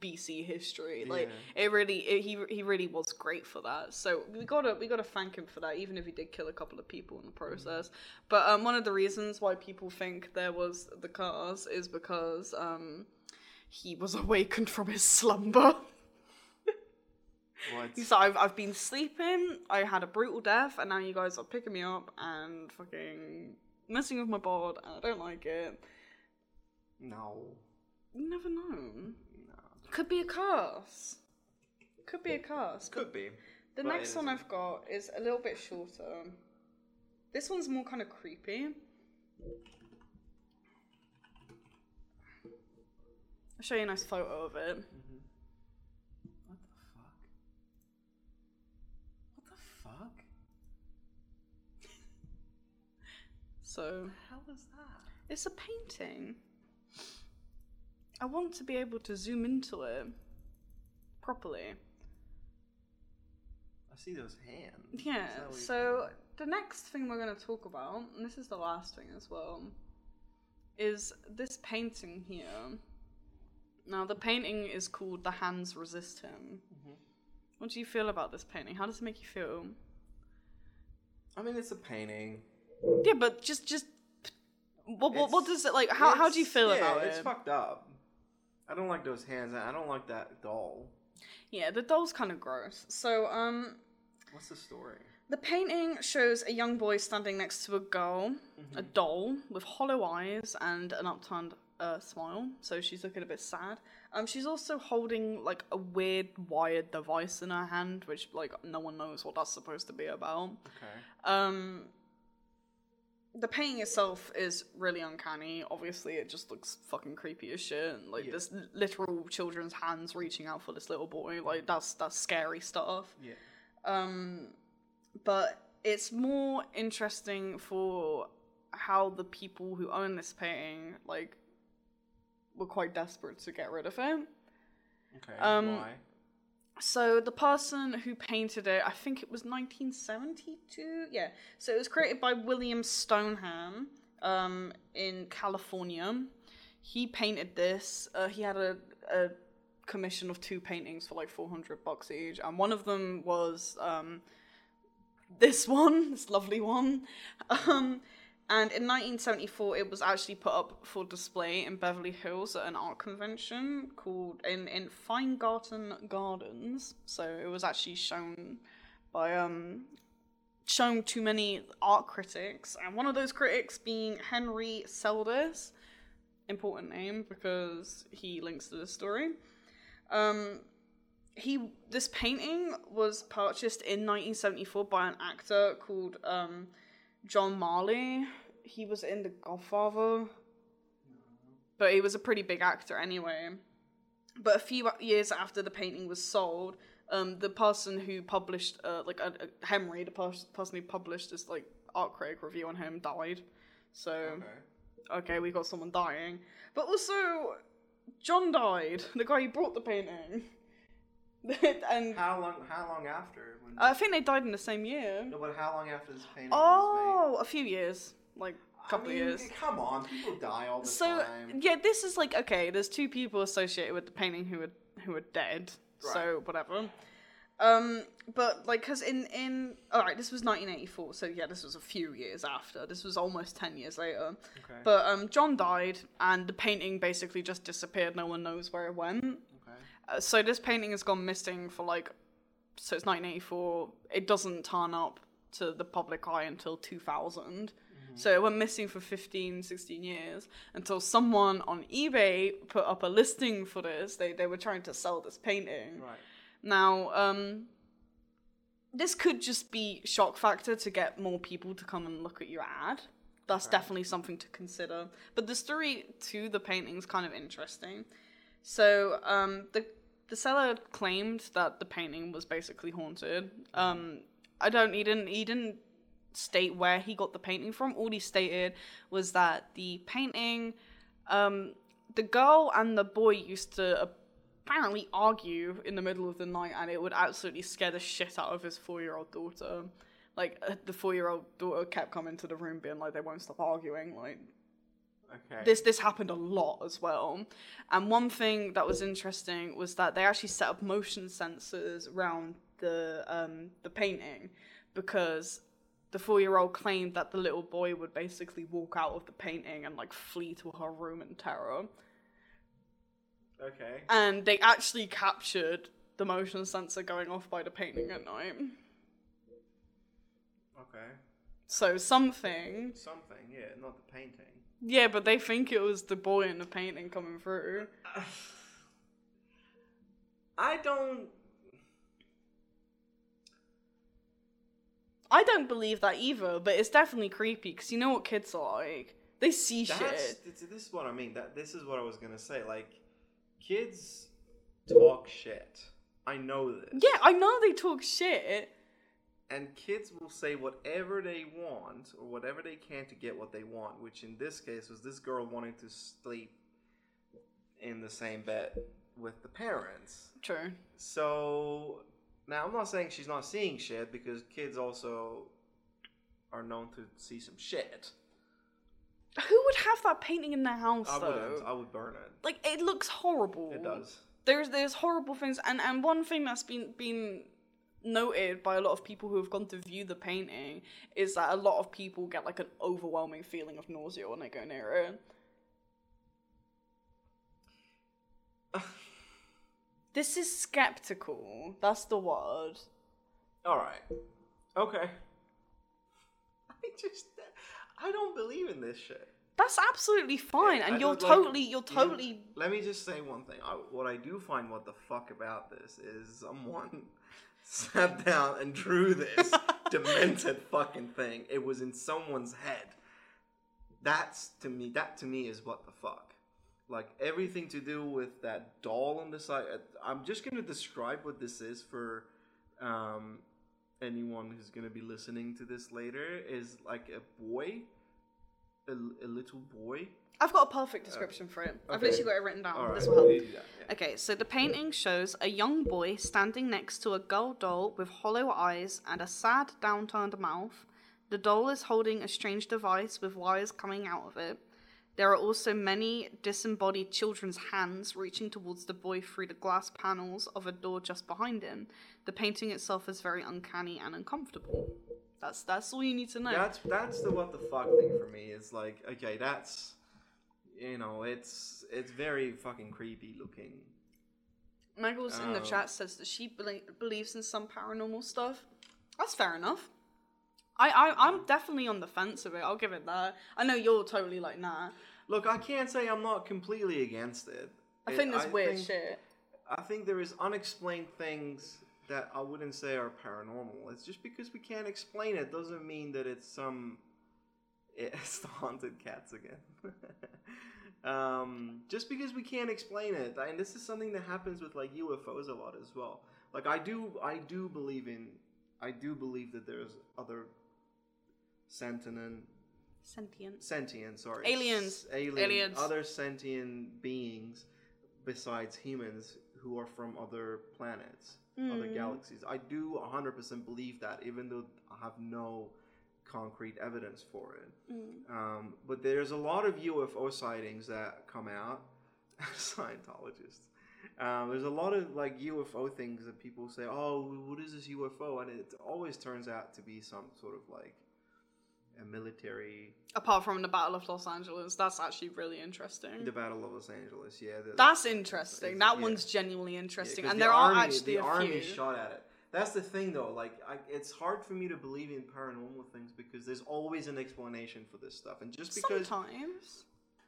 BC history. Like it really, it, he he really was great for that. So we gotta we gotta thank him for that, even if he did kill a couple of people in the process. But um, one of the reasons why people think there was the cars is because um he was awakened from his slumber. What? He's like, I've, I've been sleeping, I had a brutal death, and now you guys are picking me up and fucking messing with my board, and I don't like it. No. You never know. No. Could be a curse. Could be a curse. Could be. The but next one. I've got is a little bit shorter. This one's more kind of creepy. I'll show you a nice photo of it. What the fuck? What the fuck? So, How is that? it's a painting. I want to be able to zoom into it properly. I see those hands. Yeah, that what you're so the next thing we're going to talk about, and this is the last thing as well, is this painting here. Now, the painting is called The Hands Resist Him. Mm-hmm. What do you feel about this painting? How does it make you feel? I mean, it's a painting. Yeah, but just, just, what, what, what does it like? How, how do you feel yeah, about it's it? It's fucked up. I don't like those hands. I don't like that doll. Yeah, the doll's kind of gross. So, um, What's the story? The painting shows a young boy standing next to a girl, a doll with hollow eyes and an upturned uh, smile. So she's looking a bit sad. Um, she's also holding like a weird wired device in her hand, which like no one knows what that's supposed to be about. Okay. Um, the painting itself is really uncanny. Obviously, it just looks fucking creepy as shit. And, Like Yeah. this literal children's hands reaching out for this little boy. Like that's that's scary stuff. Yeah. Um, but it's more interesting for how the people who own this painting like were quite desperate to get rid of it. Okay. Um, Why? So the person who painted it, I think it was 1972. Yeah. So it was created by William Stoneham um, in California. He painted this. Uh, he had a, a commission of two paintings for like 400 bucks each, and one of them was um, this one, this lovely one. Um, and in 1974, it was actually put up for display in Beverly Hills at an art convention called in in Feingarten Gardens. So it was actually shown by um shown to many art critics, and one of those critics being Henry Seldis, important name because he links to this story. Um, he this painting was purchased in 1974 by an actor called um, John Marley. He was in The Godfather, but he was a pretty big actor anyway. But a few years after the painting was sold, um, the person who published, uh, like uh, uh, Henry, the pers- person who published this like art critic review on him, died. So Okay. okay, we got someone dying. But also, John died, the guy who brought the painting. and How long? How long after? When, I think they died in the same year. no, but how long after this painting was Oh, a few years, like a couple I mean, of years. Come on, people die all the So time. So yeah, this is like okay. There's two people associated with the painting who are who are dead. So whatever. Um, but like, cause in in all right, this was 1984. So yeah, this was a few years after. This was almost 10 years later. Okay. But um, John died, and the painting basically just disappeared. No one knows where it went. Uh, so this painting has gone missing for like so it's 1984 it doesn't turn up to the public eye until 2000 so it went missing for 15 16 years until someone on ebay put up a listing for this. They, they were trying to sell this painting. Right. now um this could just be shock factor to get more people to come and look at your ad. That's definitely something to consider. But the story to the painting is kind of interesting so um, the the seller claimed that the painting was basically haunted. Um, I don't. He didn't. He didn't state where he got the painting from. All he stated was that the painting, um, the girl and the boy used to apparently argue in the middle of the night, and it would absolutely scare the shit out of his four-year-old daughter. Like uh, the four-year-old daughter kept coming to the room, being like, "They won't stop arguing." Like Okay. this this happened a lot as well. And one thing that was interesting was that they actually set up motion sensors around the um, the painting because the four year old claimed that the little boy would basically walk out of the painting and like flee to her room in terror. Okay. And they actually captured the motion sensor going off by the painting at night. Okay. So something Something. Yeah, not the painting. Yeah, but they think it was the boy in the painting coming through. I don't. I don't believe that either, but it's definitely creepy because you know what kids are like. They see That's shit. this, this is what I mean. That this is what I was gonna say. Like, kids talk shit. I know this. Yeah, I know they talk shit. And kids will say whatever they want or whatever they can to get what they want. Which in this case was this girl wanting to sleep in the same bed with the parents. True. So now I'm not saying she's not seeing shit because kids also are known to see some shit. Who would have that painting in their house I though? wouldn't. I would burn it. Like it looks horrible. It does. There's there's horrible things, and and one thing that's been been noted by a lot of people who have gone to view the painting is that a lot of people get like an overwhelming feeling of nausea when they go near it. this is skeptical. That's the word. All right. Okay. I just I don't believe in this shit. That's absolutely fine, I and you're don't like- totally, you're you- totally. Let me just say one thing. I, what I do find what the fuck about this is someone sat down and drew this demented fucking thing. It was in someone's head. That's to me. That to me is what the fuck. Like everything to do with that doll on the side. uh, I'm just gonna describe what this is for um, anyone who's gonna be listening to this later. Is like a boy, a, a little boy. I've got a perfect uh, description for it. I've okay. literally got it written down. All right, This will help. that, yeah. Okay, so the painting shows a young boy standing next to a girl doll with hollow eyes and a sad, downturned mouth. The doll is holding a strange device with wires coming out of it. There are also many disembodied children's hands reaching towards the boy through the glass panels of a door just behind him. The painting itself is very uncanny and uncomfortable. That's that's all you need to know. That's that's the what the fuck thing for me. is like okay, that's you know, it's it's very fucking creepy looking. Megals in the Oh. chat says that she bel believes in some paranormal stuff. That's fair enough. I, I I'm definitely on the fence of it. I'll give it that. I know you're totally like nah. Look, I can't say I'm not completely against it. I It- think there's weird think- shit. I think there is unexplained things that I wouldn't say are paranormal. It's just because we can't explain it doesn't mean that it's some. It's the haunted cats again. um, just because we can't explain it, and this is something that happens with like UFOs a lot as well. Like I do, I do believe in, I do believe that there's other sentient Sentient. sentient, sorry, Aliens. Alien, Aliens. other sentient beings besides humans who are from other planets, other Mm. galaxies. I do 100% believe that, even though I have no concrete evidence for it. Mm. Um, but there's a lot of UFO sightings that come out. Scientologists. Um, there's a lot of like UFO things that people say, "Oh, what is this UFO?" And it always turns out to be some sort of like a military Apart from the Battle of Los Angeles, that's actually really interesting. The Battle of Los Angeles, yeah. That's interesting. That yeah. one's genuinely yeah, and the there army, are actually the army few. shot at it. That's the thing, though. Like, I, it's hard for me to believe in paranormal things because there's always an explanation for this stuff, and just because, Sometimes.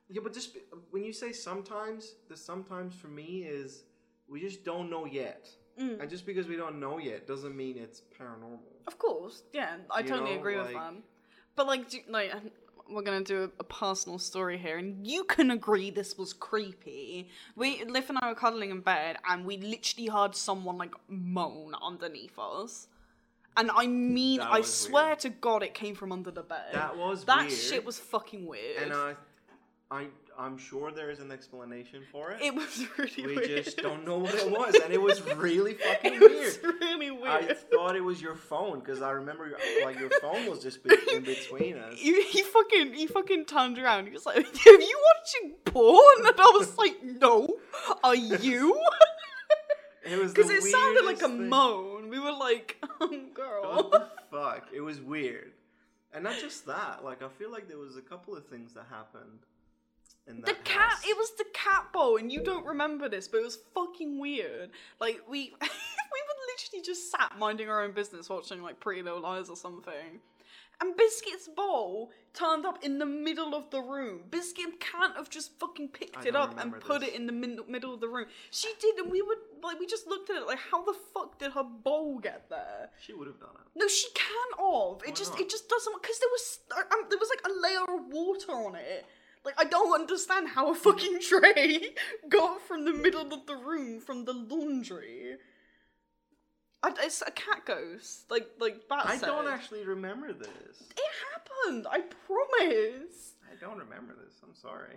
yeah, but just when you say sometimes, the sometimes for me is we just don't know yet, Mm. and just because we don't know yet doesn't mean it's paranormal. Of course, yeah, I You totally know, agree with like- that. But like, do, like we're gonna do a, personal story here, and you can agree this was creepy. We, Liv and I were cuddling in bed, and we literally heard someone like moan underneath us. And I mean, I swear weird. to God, it came from under the bed. That was that weird. shit was fucking weird. And I, I, I'm sure there is an explanation for it. it was really we weird. We just don't know what it was, and it was really fucking weird. it weird. was really weird. I thought it was your phone because I remember like your phone was just be- in between us. He, he fucking he fucking turned around. He was like, "Are you watching porn?" And I was like, "No, are you?" It was Because it sounded like a thing. moan. We were like, "Oh, What girl." the fuck? It was weird, and not just that. Like I feel like there was a couple of things that happened. In The cat. house. It was the cat bowl, and you don't remember this, but it was fucking weird. Like we we were literally just sat minding our own business, watching like Pretty Little Liars or something. And Biscuit's bowl turned up in the middle of the room. Biscuit can't have just fucking picked it up and put this. it in the min- middle of the room. She did, and we would like we just looked at it like, how the fuck did her bowl get there? She would have done it. No, she can't have. It Why just not? it just doesn't because there was um, there was like a layer of water on it. Like I don't understand how a fucking tray got from the middle of the room from the laundry. I, it's a cat ghost, like like Bat I said. don't actually remember this. It happened. I promise. I don't remember this. I'm sorry.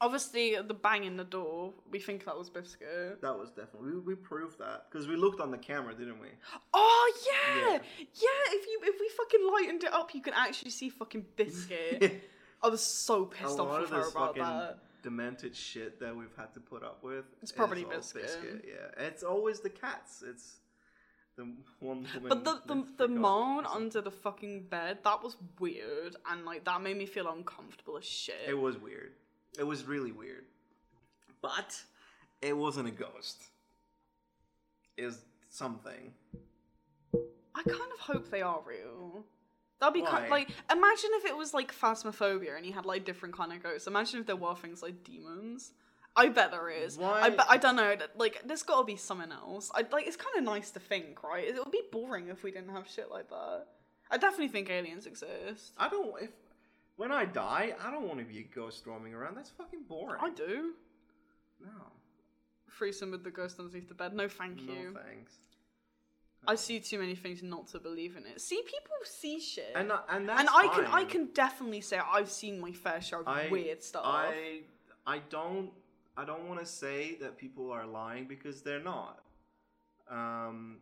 Obviously, the bang in the door, we think that was Biscuit. That was definitely we, we proved that because we looked on the camera, didn't we? Oh yeah, Yeah. yeah. If you if we fucking lightened it up, you can actually see fucking Biscuit. I was so pissed A pissed lot off of with her this about fucking that. demented shit that we've had to put up with. It's probably all Biscuit. Yeah, it's always the cats. It's the one woman. But the the, the moan under the fucking bed that was weird, and like that made me feel uncomfortable as shit. It was weird. It was really weird. But it wasn't a ghost. It was something. I kind of hope they are real. That'd be kind Why? like imagine if it was like phasmophobia and you had like different kind of ghosts. Imagine if there were things like demons. I bet there is. I Why- I don't know. Like there's got to be something else. I like it's kind of nice to think, right? It would be boring if we didn't have shit like that. I definitely think aliens exist. I don't. If when I die, I don't want to be a ghost roaming around. That's fucking boring. I do. No. Threesome with the ghost underneath the bed. No, thank you. No thanks. I see too many things not to believe in it. See, people see shit. And uh, and that's and I can I can definitely say I've seen my fair share of I, weird stuff. I I don't I don't want to say that people are lying because they're not. Um,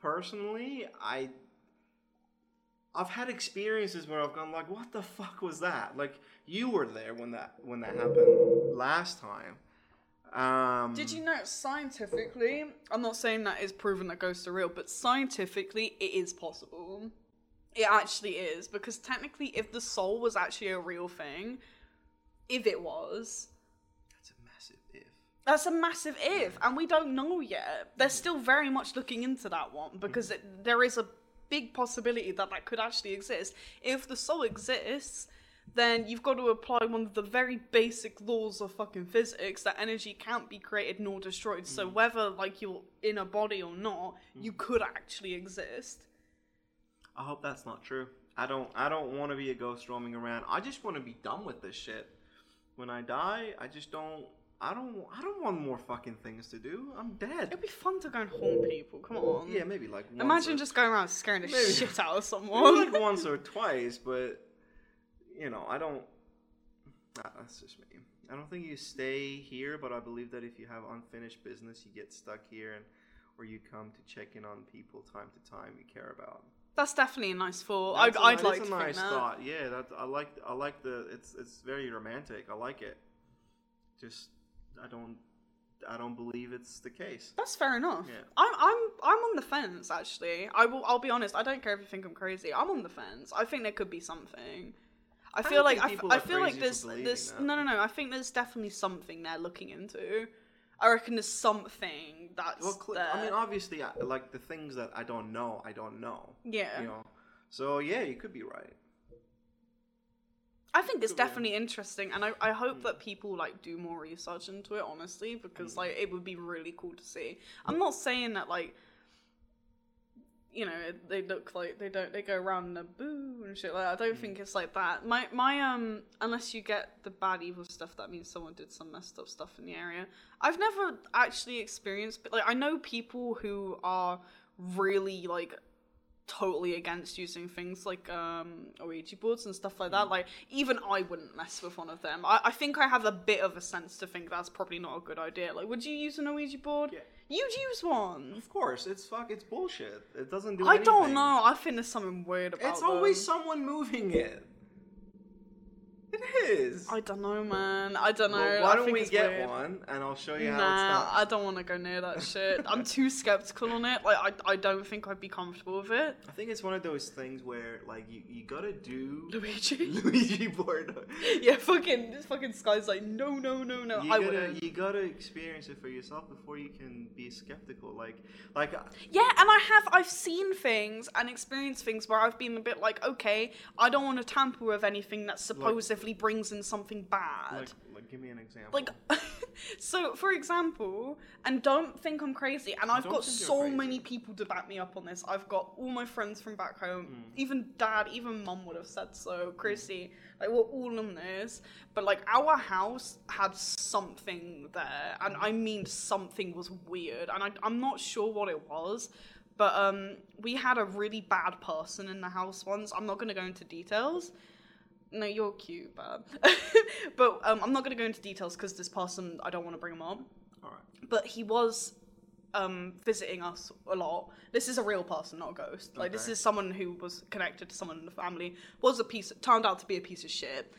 personally, I I've had experiences where I've gone like, "What the fuck was that?" Like you were there when that when that happened last time. Um, Did you know scientifically? I'm not saying that is proven that ghosts are real, but scientifically, it is possible. It actually is because technically, if the soul was actually a real thing, if it was, That's a massive if. that's a massive if, and we don't know yet. They're still very much looking into that one because it, there is a big possibility that that could actually exist. If the soul exists, then you've got to apply one of the very basic laws of fucking physics that energy can't be created nor destroyed. So mm. whether like you're in a body or not, you mm. could actually exist. I hope that's not true. I don't I don't want to be a ghost roaming around. I just want to be done with this shit. When I die, I just don't I don't I don't want more fucking things to do. I'm dead. It'd be fun to go and haunt people. Come on. Yeah, maybe like once Imagine or, just going around scaring the Maybe- shit out of maybe someone. like once or twice, but you know, I don't nah, that's just me. I don't think you stay here, but I believe that if you have unfinished business, you get stuck here and or you come to check in on people time to time you care about. That's definitely a nice thought. I'd, That's a I'd like that's to a think nice that. thought. Yeah, that I like. I like the. It's it's very romantic. I like it. Just I don't I don't believe it's the case. That's fair enough. Yeah. I'm I'm I'm on the fence actually. I will I'll be honest, I don't care if you think I'm crazy. I'm on the fence. I think there could be something. I feel don't like I, f- I feel like there's there's that. no no no. I think there's definitely something they're looking into. I reckon there's something that's Well, cl- there. I mean, obviously, I, like the things that I don't know, I don't know. yeah. You know. So yeah, you could be right. I think it's Could be. definitely interesting, and I, I hope Hmm. that people like do more research into it. Honestly, because like it would be really cool to see. I'm not saying that like, you know, they look like they don't they go around in a boo and shit like that. I don't think it's like that. My my um, unless you get the bad evil stuff, that means someone did some messed up stuff in the area. I've never actually experienced, but like I know people who are really like totally against using things like um Ouija boards and stuff like Mm. that. Like even I wouldn't mess with one of them. I, I think I have a bit of a sense to think that's probably not a good idea. Like, would you use an Ouija board? Yeah. You'd use one. Of course, it's fuck. It's bullshit. It doesn't do. Anything. I don't know. I think there's something weird about it. It's always them. someone moving it. It is. I don't know, man. I don't know. Well, why I don't we get weird. one and I'll show you how Nah, it's I don't want to go near that shit. I'm too skeptical on it. Like, I, I don't think I'd be comfortable with it. I think it's one of those things where like you, you gotta do Luigi. Luigi board. yeah, fucking this fucking Sky's like, no, no, no, no. You I gotta wouldn't. you gotta experience it for yourself before you can be skeptical. Like like uh, Yeah, and I have I've seen things and experienced things where I've been a bit like, okay, I don't want to tamper with anything that supposedly brings in something bad. like like give me an example. Like, so for example, and don't think I'm crazy, and I've got so many people to back me up on this. I've got all my friends from back home, Hmm. even dad, even mum would have said so. Chrissy, like we're all on this, but like our house had something there, and I mean something was weird, and I, I'm not sure what it was. But um, we had a really bad person in the house once. I'm not going to go into details. No, you're cute, but but um, I'm not gonna go into details because this person I don't want to bring him up. All right. But he was um visiting us a lot. This is a real person, not a ghost. Like this is someone who was connected to someone in the family. Was a piece turned out to be a piece of shit.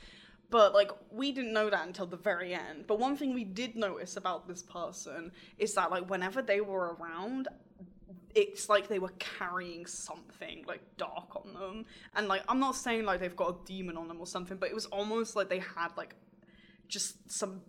But like we didn't know that until the very end. But one thing we did notice about this person is that like whenever they were around, it's like they were carrying something like dark on them. And like I'm not saying like they've got a demon on them or something, but it was almost like they had like just some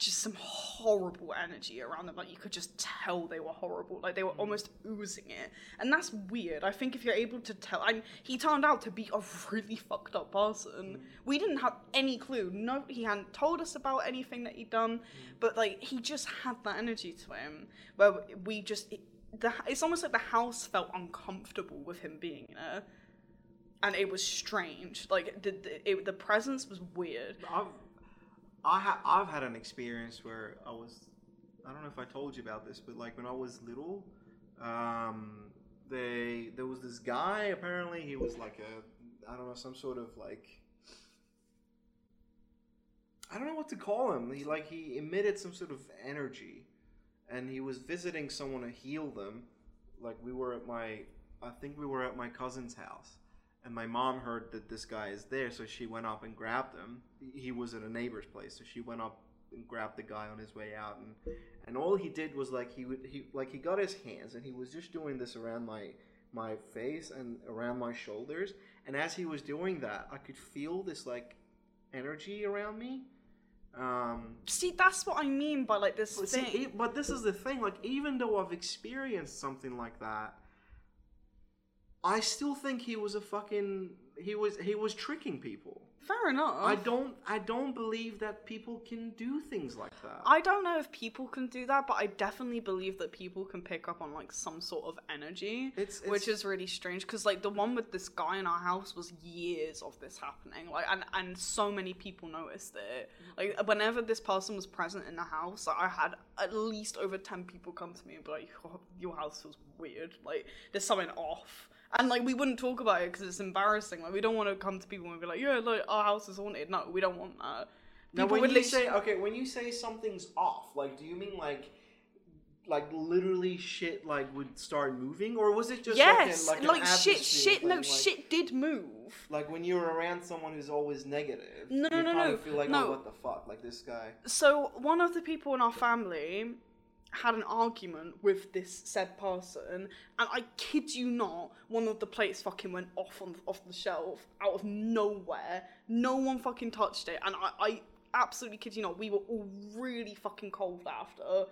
just some horrible energy around them. Like you could just tell they were horrible. Like they were mm. almost oozing it, and that's weird. I think if you're able to tell, and he turned out to be a really fucked up person. Mm. We didn't have any clue. No, he hadn't told us about anything that he'd done, mm. but like he just had that energy to him, where we just. It, the, it's almost like the house felt uncomfortable with him being there, and it was strange. Like the the, it, the presence was weird. I've I ha- I've had an experience where I was I don't know if I told you about this, but like when I was little, um, they there was this guy. Apparently, he was like a I don't know some sort of like I don't know what to call him. He like he emitted some sort of energy, and he was visiting someone to heal them. Like we were at my I think we were at my cousin's house and my mom heard that this guy is there, so she went up and grabbed him. He was at a neighbor's place, so she went up and grabbed the guy on his way out, and and all he did was like he would he like he got his hands and he was just doing this around my my face and around my shoulders, and as he was doing that, I could feel this like energy around me. Um, See, that's what I mean by like this see, thing. e- but this is the thing. Like, even though I've experienced something like that, I still think he was a fucking. He was he was tricking people. Fair enough. I don't I don't believe that people can do things like that. I don't know if people can do that, but I definitely believe that people can pick up on like some sort of energy, It's- which is really strange. Because like the one with this guy in our house was years of this happening, like and and so many people noticed it. Like whenever this person was present in the house, like, I had at least over ten people come to me and be like, "Oh, "Your house feels weird. Like there's something off." And like we wouldn't talk about it because it's embarrassing. Like we don't want to come to people and be like, "Yeah, like our house is haunted." No, we don't want that. now, when you say okay, when you say something's off, like, do you mean like? Like literally, shit like would start moving, or was it just yes, like, an, like, like, an shit, shit. No, like- shit did move. Like when you're around someone who's always negative, No, no, no, no, feel like, oh, no. oh, what the fuck, like this guy. So one of the people in our family had an argument with this said person, and I kid you not, one of the plates fucking went off on off the shelf out of nowhere. No one fucking touched it, and I, I absolutely kid you not, we were all really fucking cold after.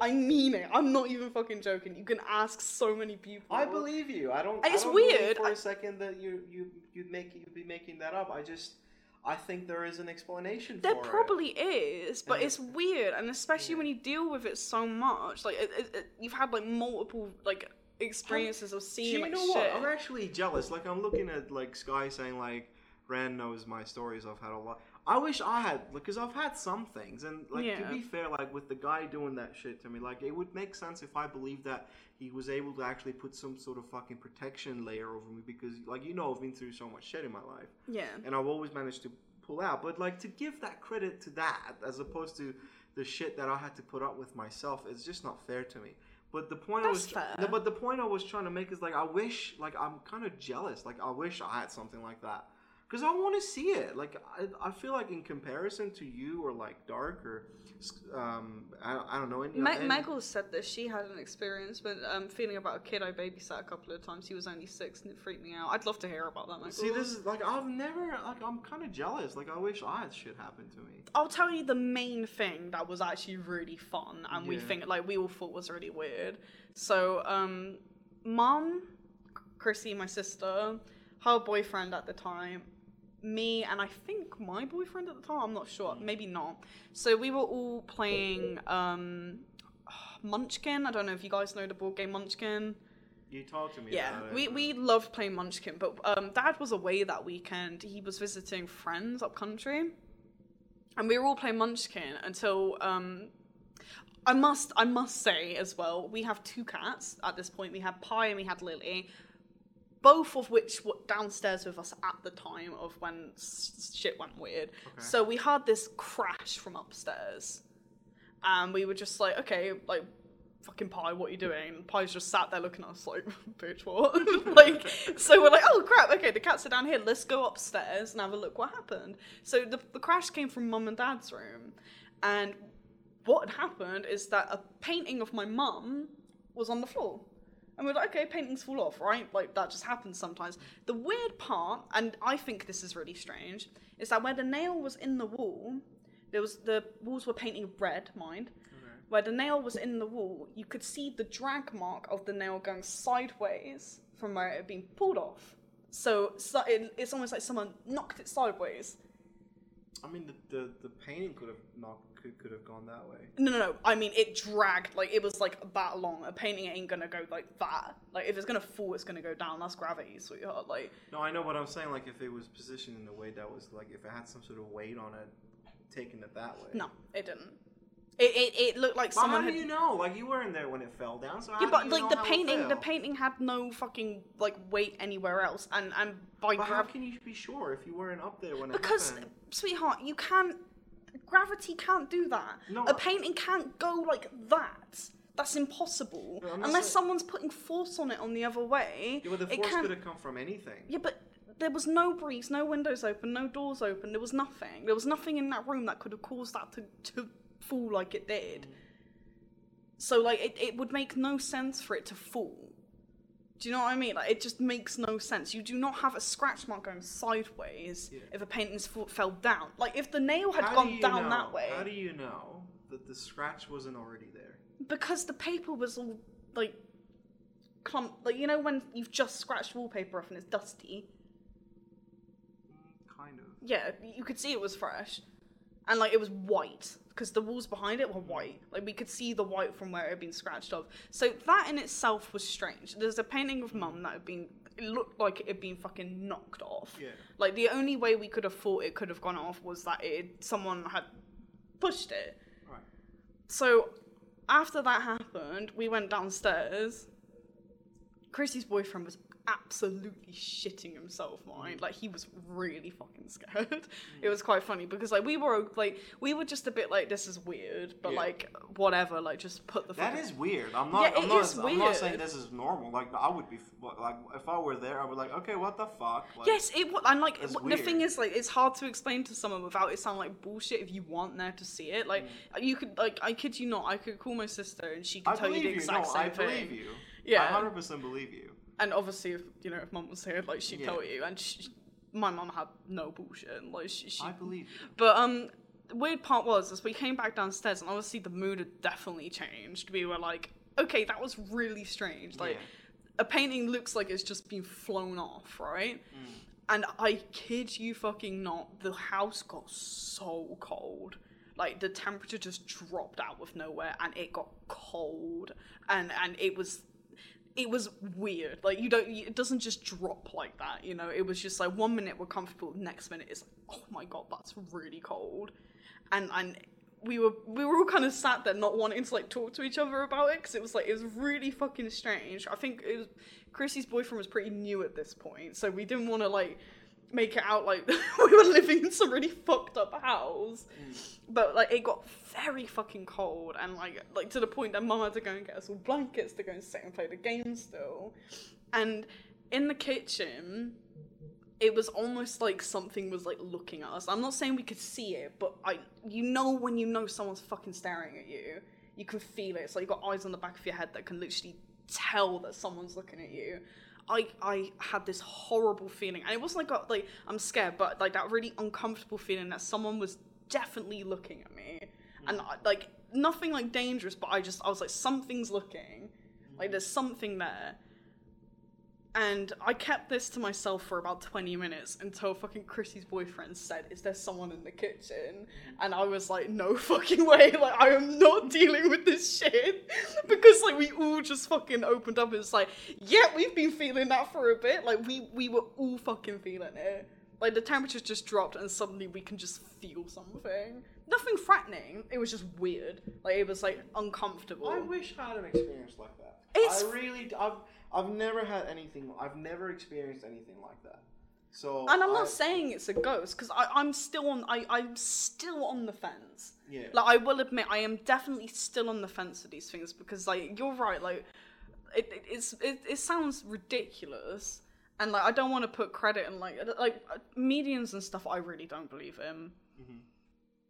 I mean it. I'm not even fucking joking. You can ask so many people. I believe you. I don't. It's I don't weird. for I- a second that you you you'd make you'd be making that up. I just I think there is an explanation There for probably is, but And- it's weird, and especially when you deal with it so much. Like, it, it, it, you've had like multiple like experiences of it. Do seeing you like know shit. what? I'm actually jealous. Like I'm looking at like Sky saying like Rand knows my stories. I've had a lot. I wish I had because I've had some things, and like Yeah. to be fair, like with the guy doing that shit to me, like it would make sense if I believed that he was able to actually put some sort of fucking protection layer over me because, like you know, I've been through so much shit in my life. yeah, and I've always managed to pull out. But like to give that credit to that as opposed to the shit that I had to put up with myself, it's just not fair to me. But the point I was, fair. but the point I was trying to make is like I wish, like I'm kind of jealous. Like I wish I had something like that because I want to see it. Like I, I feel like in comparison to you or like Dark or um, I, I don't know. Any, Me- any- Megel said that she had an experience, but um, feeling about a kid I babysat a couple of times. He was only six, and it freaked me out. I'd love to hear about that. Megel. See, this is like I've never like I'm kind of jealous. Like I wish I had shit happen to me. I'll tell you the main thing that was actually really fun and we think like we all thought was really weird. So, um mom, Chrissy, my sister, her boyfriend at the time, me and I think my boyfriend at the time, I'm not sure, maybe not. So we were all playing um Munchkin. I don't know if you guys know the board game Munchkin. You talk to me. Yeah, we, we loved playing Munchkin, but um, Dad was away that weekend. He was visiting friends up country, and we were all playing Munchkin until um, I must I must say as well, we have two cats at this point. We had Pie and we had Lily. Both of which were downstairs with us at the time of when s- shit went weird. So we heard this crash from upstairs, and we were just like, okay, like. Fucking Pie, what are you doing? And Pie's just sat there looking at us like, bitch, what? like, so we're like, oh crap, okay, the cats are down here. Let's go upstairs and have a look what happened. So the, the crash came from mum and dad's room. And what had happened is that a painting of my mum was on the floor. And we're like, okay, paintings fall off, right? Like, that just happens sometimes. The weird part, and I think this is really strange, is that where the nail was in the wall, there was the walls were painting red, mind. Where the nail was in the wall, you could see the drag mark of the nail going sideways from where it had been pulled off. So, so it, it's almost like someone knocked it sideways. I mean, the, the, the painting could have not could, could have gone that way. No, no, no. I mean, it dragged. Like, it was like that long. A painting ain't gonna go like that. Like, if it's gonna fall, it's gonna go down. That's gravity, sweetheart. Like, No, I know what I'm saying. Like, if it was positioned in a way that was like, if it had some sort of weight on it, taking it that way. no, it didn't. It, it, it looked like But someone how do you know? Like, you weren't there when it fell down, so how yeah, do but you like the painting, the painting had no fucking like weight anywhere else, and and by But how can you be sure if you weren't up there when it Because, sweetheart, you can't. Gravity can't do that. No, a painting can't go like that. That's impossible. No, Unless saying- someone's putting force on it on the other way. Yeah, but the force could have come from anything. Yeah, but there was no breeze, no windows open, no doors open. There was nothing. There was nothing in that room that could have caused that to, to fall like it did. So, like, it, it would make no sense for it to fall. Do you know what I mean? Like, it just makes no sense. You do not have a scratch mark going sideways Yeah. if a painting's fall, fell down. Like, if the nail had How do gone you down know- that way, How do you know that the scratch wasn't already there? because the paper was all like clump. Like, you know when you've just scratched wallpaper off and it's dusty. Mm, kind of. yeah, you could see it was fresh, and like it was white because the walls behind it were white. Like we could see the white from where it had been scratched off. So that in itself was strange. There's a painting of mum that had been. It looked like it had been fucking knocked off. Yeah. Like the only way we could have thought it could have gone off was that it someone had pushed it. Right. So after that happened, we went downstairs. Chrissy's boyfriend was absolutely shitting himself, mind. Mm. Like he was really fucking scared. Mm. It was quite funny because like we were like we were just a bit like this is weird, but Yeah. like whatever, like just put the That fucking- is weird. I'm not. Yeah, I'm not. I'm not saying this is normal. Like I would be. Like if I were there, I would like. Okay, what the fuck? Like, Yes, it was, and like It's w- the thing is, like, it's hard to explain to someone without it sound like bullshit. If you want there to see it, like, mm. you could, like, I kid you not, I could call my sister and she could I tell you the you. exact No, same I thing. believe you. Yeah. I hundred percent believe you. And obviously, if you know, if mum was here, like, she'd Yeah. tell you. And she, my mum had no bullshit. and, Like, she, she I believe you. But um, the weird part was as we came back downstairs, and obviously the mood had definitely changed. We were like, okay, that was really strange. Like, Yeah. a painting looks like it's just been flown off, right? Mm. And I kid you fucking not, the house got so cold. Like the temperature just dropped out of nowhere, and it got cold, and and it was it was weird. Like you don't, it doesn't just drop like that. You know, it was just like one minute we're comfortable, next minute it's like, oh my god, that's really cold, and and we were we were all kind of sat there not wanting to like talk to each other about it because it was like it was really fucking strange. I think it was Chrissy's boyfriend was pretty new at this point, so we didn't want to like make it out like we were living in some really fucked up house. Mm. But like it got very fucking cold and like like to the point that mum had to go and get us all blankets to go and sit and play the game still. And in the kitchen it was almost like something was like looking at us. I'm not saying we could see it, but I you know when you know someone's fucking staring at you, you can feel it. It's like you got eyes on the back of your head that can literally tell that someone's looking at you. I I had this horrible feeling, and it wasn't like like I'm scared, but like that really uncomfortable feeling that someone was definitely looking at me, and mm. I, like nothing like dangerous, but I just I was like something's looking, like mm. there's something there. And I kept this to myself for about 20 minutes until fucking Chrissy's boyfriend said, Is there someone in the kitchen? And I was like, No fucking way. Like, I am not dealing with this shit. because, like, we all just fucking opened up it's like, Yeah, we've been feeling that for a bit. Like, we, we were all fucking feeling it. Like, the temperatures just dropped and suddenly we can just feel something. Nothing frightening. It was just weird. Like, it was, like, uncomfortable. I wish I had an experience like that. It's- I really, I've, I've never had anything. I've never experienced anything like that. So And I'm not I- saying it's a ghost because I'm still on. I I'm still on the fence. Yeah. Like I will admit, I am definitely still on the fence for these things because like you're right. Like it it, it's, it, it sounds ridiculous, and like I don't want to put credit in like like uh, mediums and stuff. I really don't believe in.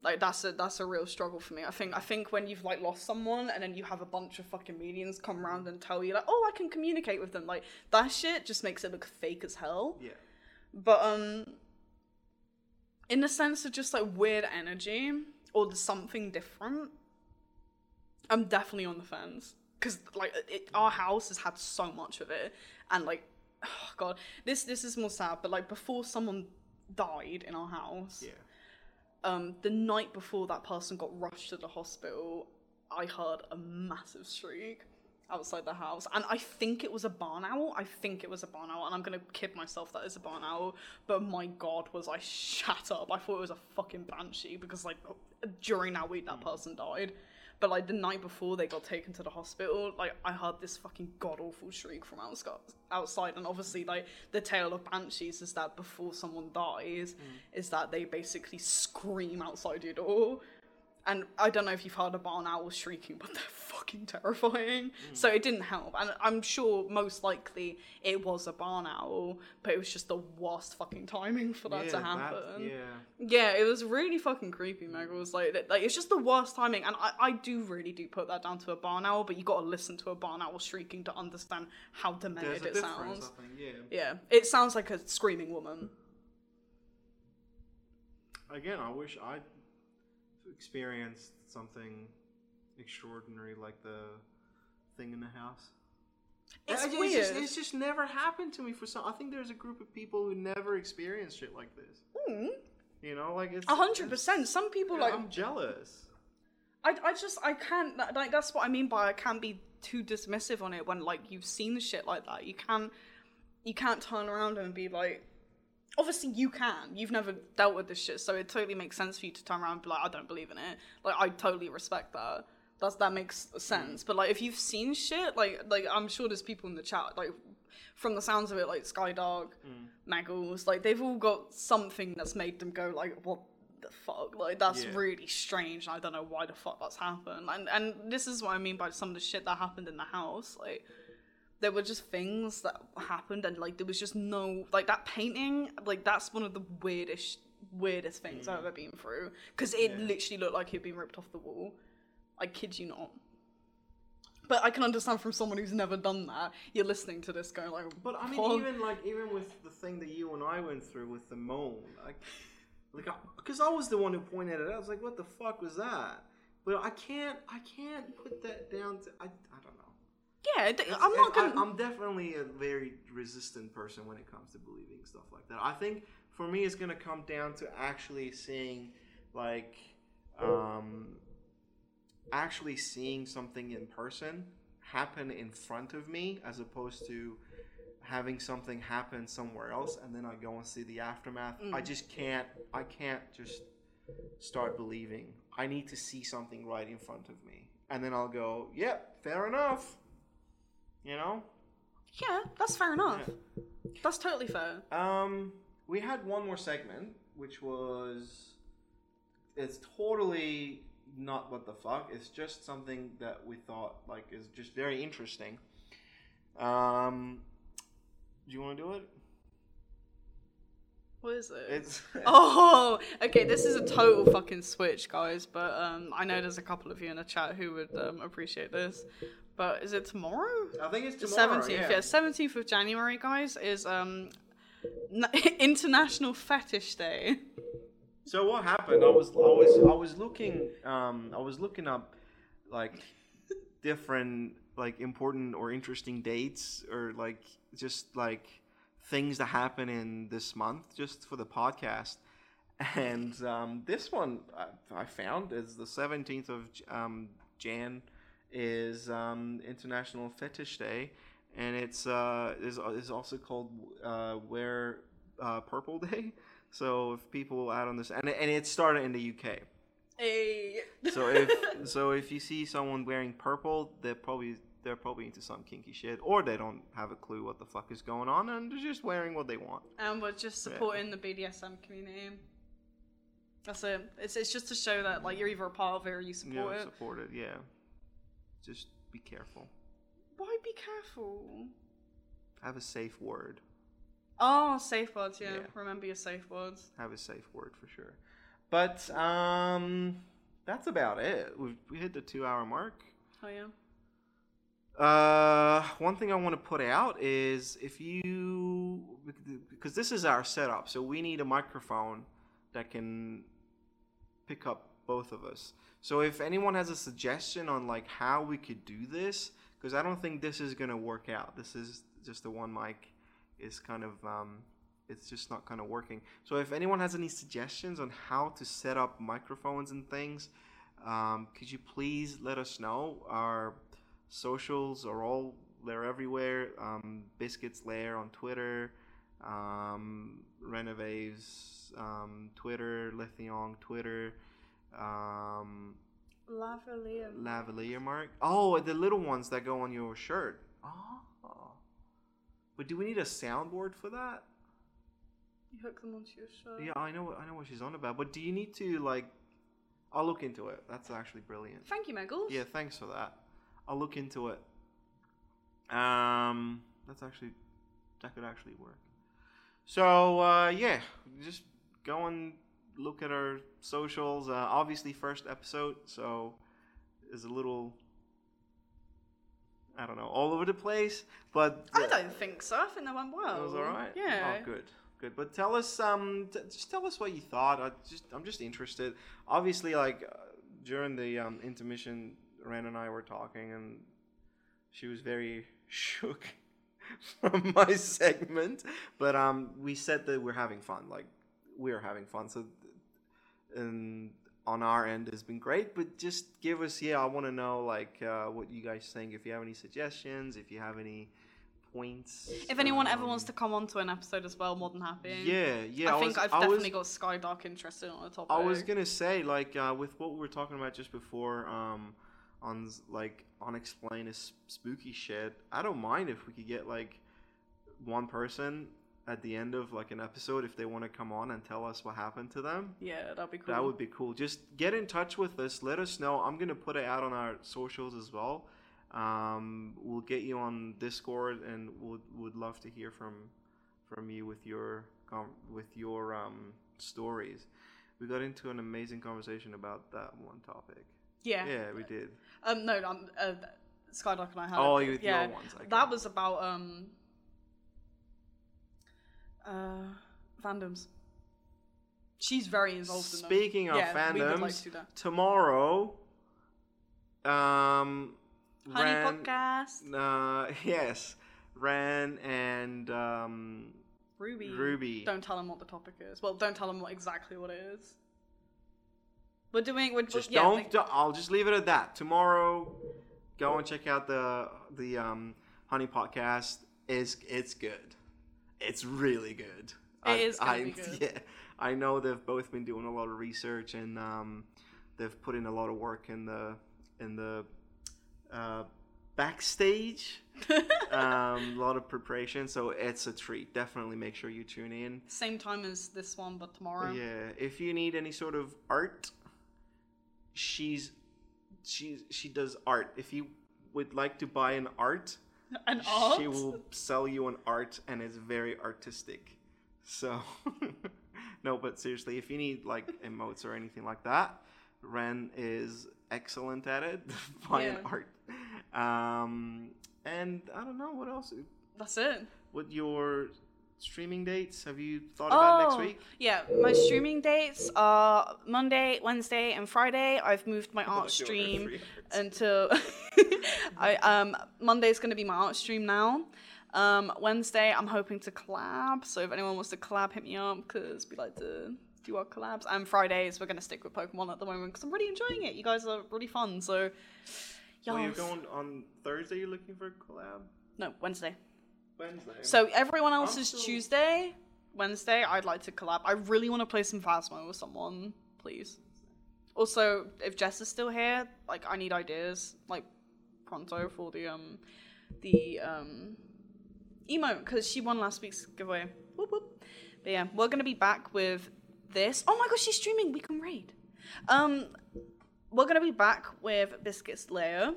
Like that's a that's a real struggle for me. I think I think when you've like lost someone and then you have a bunch of fucking mediums come around and tell you like, oh, I can communicate with them. Like that shit just makes it look fake as hell. Yeah. But um in the sense of just like weird energy or something different, I'm definitely on the fence. Cause like it, our house has had so much of it, and like, oh god, this this is more sad. But like before someone died in our house, Yeah. Um, the night before that person got rushed to the hospital, I heard a massive shriek outside the house, and I think it was a barn owl. I think it was a barn owl, and I'm gonna kid myself that it's a barn owl. But my god, was I shat up? I thought it was a fucking banshee because like during that week that person died. But like the night before they got taken to the hospital, like I heard this fucking god awful shriek from outside. Outside, and obviously, like the tale of banshees is that before someone dies, mm. is that they basically scream outside your door. And I don't know if you've heard a barn owl shrieking, but they're fucking terrifying. Mm. So it didn't help. And I'm sure most likely it was a barn owl, but it was just the worst fucking timing for that yeah, to happen. yeah. Yeah, it was really fucking creepy, Meg. It was like, like it's just the worst timing, and I, I do really do put that down to a barn owl, but you got to listen to a barn owl shrieking to understand how demented it sounds. Yeah. Yeah, it sounds like a screaming woman. Again, I wish I experienced something extraordinary like the thing in the house. It's I- It's weird. just, it's just never happened to me for some. I think there's a group of people who never experienced shit like this. Hmm. You know, like it's A hundred percent. Some people yeah, like I'm jealous. I, I just I can't like that's what I mean by I can't be too dismissive on it when like you've seen the shit like that. You can't you can't turn around and be like obviously you can. You've never dealt with this shit, so it totally makes sense for you to turn around and be like, I don't believe in it. Like I totally respect that. That's that makes sense. But like if you've seen shit, like like I'm sure there's people in the chat, like from the sounds of it, like Skydog, Maggles, mm. like they've all got something that's made them go like, what the fuck? Like that's Yeah. really strange. I don't know why the fuck that's happened. And and this is what I mean by some of the shit that happened in the house. Like there were just things that happened and like there was just no like that painting like that's one of the weirdest weirdest things I've mm. ever been through because it literally looked like it'd been ripped off the wall. I kid you not. But I can understand from someone who's never done that. You're listening to this going like, But I mean, even like even with the thing that you and I went through with the moan, like, like because I, was the one who pointed it out. I was like, "What the fuck was that?" But I can't, I can't put that down to. I, I don't know. Yeah, I'm not I- gonna. I'm definitely a very resistant person when it comes to believing stuff like that. I think for me, it's gonna come down to actually seeing, like, um, actually seeing something in person happen in front of me, as opposed to having something happen somewhere else, and then I go and see the aftermath. I just can't. I can't just start believing. I need to see something right in front of me, and then I'll go, "Yep, fair enough." You know. yeah, that's fair enough. That's totally fair. Um, we had one more segment, which was it's totally not what the fuck. It's just something that we thought like is just very interesting. Um, do you want to do it? What is it? It's Oh, okay. This is a total fucking switch, guys. But um, I know there's a couple of you in the chat who would um, appreciate this. But is it tomorrow? I think it's tomorrow. seventeenth, yeah. yeah, seventeenth of January, guys, is um International Fetish Day. So what happened? I was I was I was looking um I was looking up like different like important or interesting dates or like just like things that happen in this month just for the podcast. And um, this one I, I found is the 17th of um, Jan is um, International Fetish Day, and it's uh, is is also called uh, Wear uh, Purple Day. So if people out on this, and and it started in the UK. Hey. So if so if you see someone wearing purple, they're probably they're probably into some kinky shit, or they don't have a clue what the fuck is going on, and they're just wearing what they want. And we're just supporting the BDSM community. That's it. It's, it's just to show that like you're either a part of it or you support yeah, it. support it. Yeah, just be careful. Why be careful? Have a safe word. Oh, safe words. Yeah. Yeah. remember your safe words. Have a safe word for sure. But um, that's about it. We we hit the two hour mark. Oh yeah. Uh, one thing I want to put out is if you because this is our setup, so we need a microphone that can pick up both of us. So if anyone has a suggestion on like how we could do this, because I don't think this is gonna work out. This is just the one mic is kind of um, it's just not kind of working. So if anyone has any suggestions on how to set up microphones and things, um, could you please let us know? Our socials are all they're everywhere. Um, Biscuits Lair on Twitter, um, Renovaves, um, Twitter, Lithion, Twitter, um, Lavalier. Lavalier Mark. Oh, the little ones that go on your shirt. Oh. But do we need a soundboard for that? You hook them onto your shirt. Yeah, I know. what- I know what she's on about. But do you need to like? I'll look into it. That's actually brilliant. Thank you, Megals. Yeah, thanks for that. I'll look into it. Um, that's actually that could actually work. So uh, yeah, just go and look at our socials. Uh, obviously, first episode, so is a little. I don't know, all over the place, but I don't think so. I think that went well. it was all right. Yeah. Oh, good, good. But tell us, um, t- just tell us what you thought. I just, I'm just interested. Obviously, like uh, during the um, intermission, Ren and I were talking, and she was very shook from my segment. But um, we said that we're having fun. Like we're having fun. So, and on our end has been great. But just give us, yeah, I want to know like uh, what you guys think. If you have any suggestions, if you have any points. If anyone ever um, wants to come onto an episode as well, more than happy. yeah, yeah. I think was, I've I definitely was, got Skydark interested on the topic. I was gonna say like uh, with what we were talking about just before, um, on like unexplained spooky shit. I don't mind if we could get like one person at the end of like an episode if they want to come on and tell us what happened to them. Yeah, that'd be cool. That would be cool. Just get in touch with us. Let us know. I'm gonna put it out on our socials as well. Um, we'll get you on Discord, and would would love to hear from from you with your com- with your um, stories. We got into an amazing conversation about that one topic. Yeah. Yeah, we did. Um, no, um, uh, Skydark and I had. Oh, it. you with your yeah. ones, okay. That was about um. Uh, fandoms. She's very involved in them. Speaking of yeah, we would like fandoms, to do that. tomorrow, um, Honey Ran- podcast. Uh, yes, Ran and um, Ruby. Ruby. Don't tell them what the topic is. Well, don't tell them what, exactly what it is. We're doing. We're just yeah, don't, like- don't- I'll just leave it at that. Tomorrow, go and check out the the um, Honey podcast. is It's good. It's really good. It is gonna I, good. Yeah, I know they've both been doing a lot of research and um, they've put in a lot of work in the in the uh, backstage. um, a lot of preparation, so it's a treat. Definitely make sure you tune in. Same time as this one, but tomorrow. Yeah, if you need any sort of art, she's she she does art. If you would like to buy an art, An art. she will sell you an art, and it's very artistic. So, no, but seriously, if you need like emotes or anything like that, Ren is excellent at it. Buying Yeah. art, um, and I don't know what else. That's it. What your streaming dates? Have you thought about next Oh, week? Yeah, my streaming dates are Monday, Wednesday, and Friday. I've moved my art you ordered stream until I um Monday's gonna be my art stream now. Um, Wednesday I'm hoping to collab. So if anyone wants to collab, hit me up because we like to do our collabs. And Fridays we're gonna stick with Pokemon at the moment because I'm really enjoying it. You guys are really fun. So Well, you're going on Thursday. You're looking for a collab. no Wednesday. Wednesday. So everyone else I'm is still- Tuesday. Wednesday, I'd like to collab. I really want to play some Phasmo with someone, please. Also, if Jess is still here, like I need ideas. Like pronto for the um the um emote because she won last week's giveaway. Whoop, whoop. But yeah, we're gonna be back with this. Oh my gosh, she's streaming. We can raid. Um, we're gonna be back with Biscuits Lair.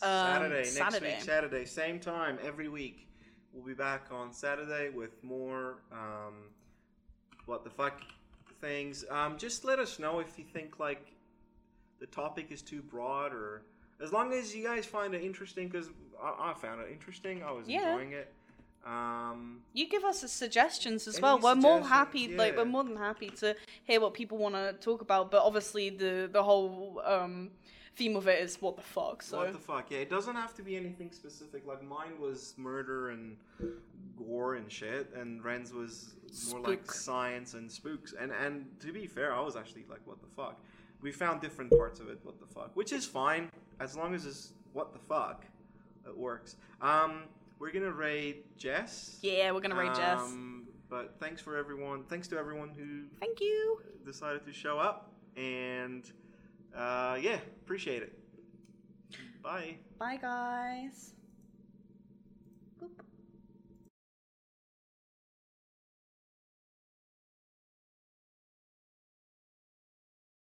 Saturday, next Saturday. week, Saturday, same time every week. We'll be back on Saturday with more um, what the fuck things. Um, just let us know if you think like the topic is too broad, or as long as you guys find it interesting, because I, I found it interesting. I was Yeah. enjoying it. Um, You give us suggestions as well. We're more happy, like we're more than happy to hear what people want to talk about. But obviously, the the whole um, theme of it is what the fuck. So What the fuck? Yeah, it doesn't have to be anything specific. Like mine was murder and gore and shit, and Ren's was more like science and spooks. And and to be fair, I was actually like, what the fuck? We found different parts of it. What the fuck? Which is fine as long as it's what the fuck. It works. Um, we're gonna raid Jess. yeah, we're gonna Jess. Um, But thanks for everyone. Thanks to everyone who Thank you. decided to show up, and uh, yeah, appreciate it. Bye. Bye, guys. Boop.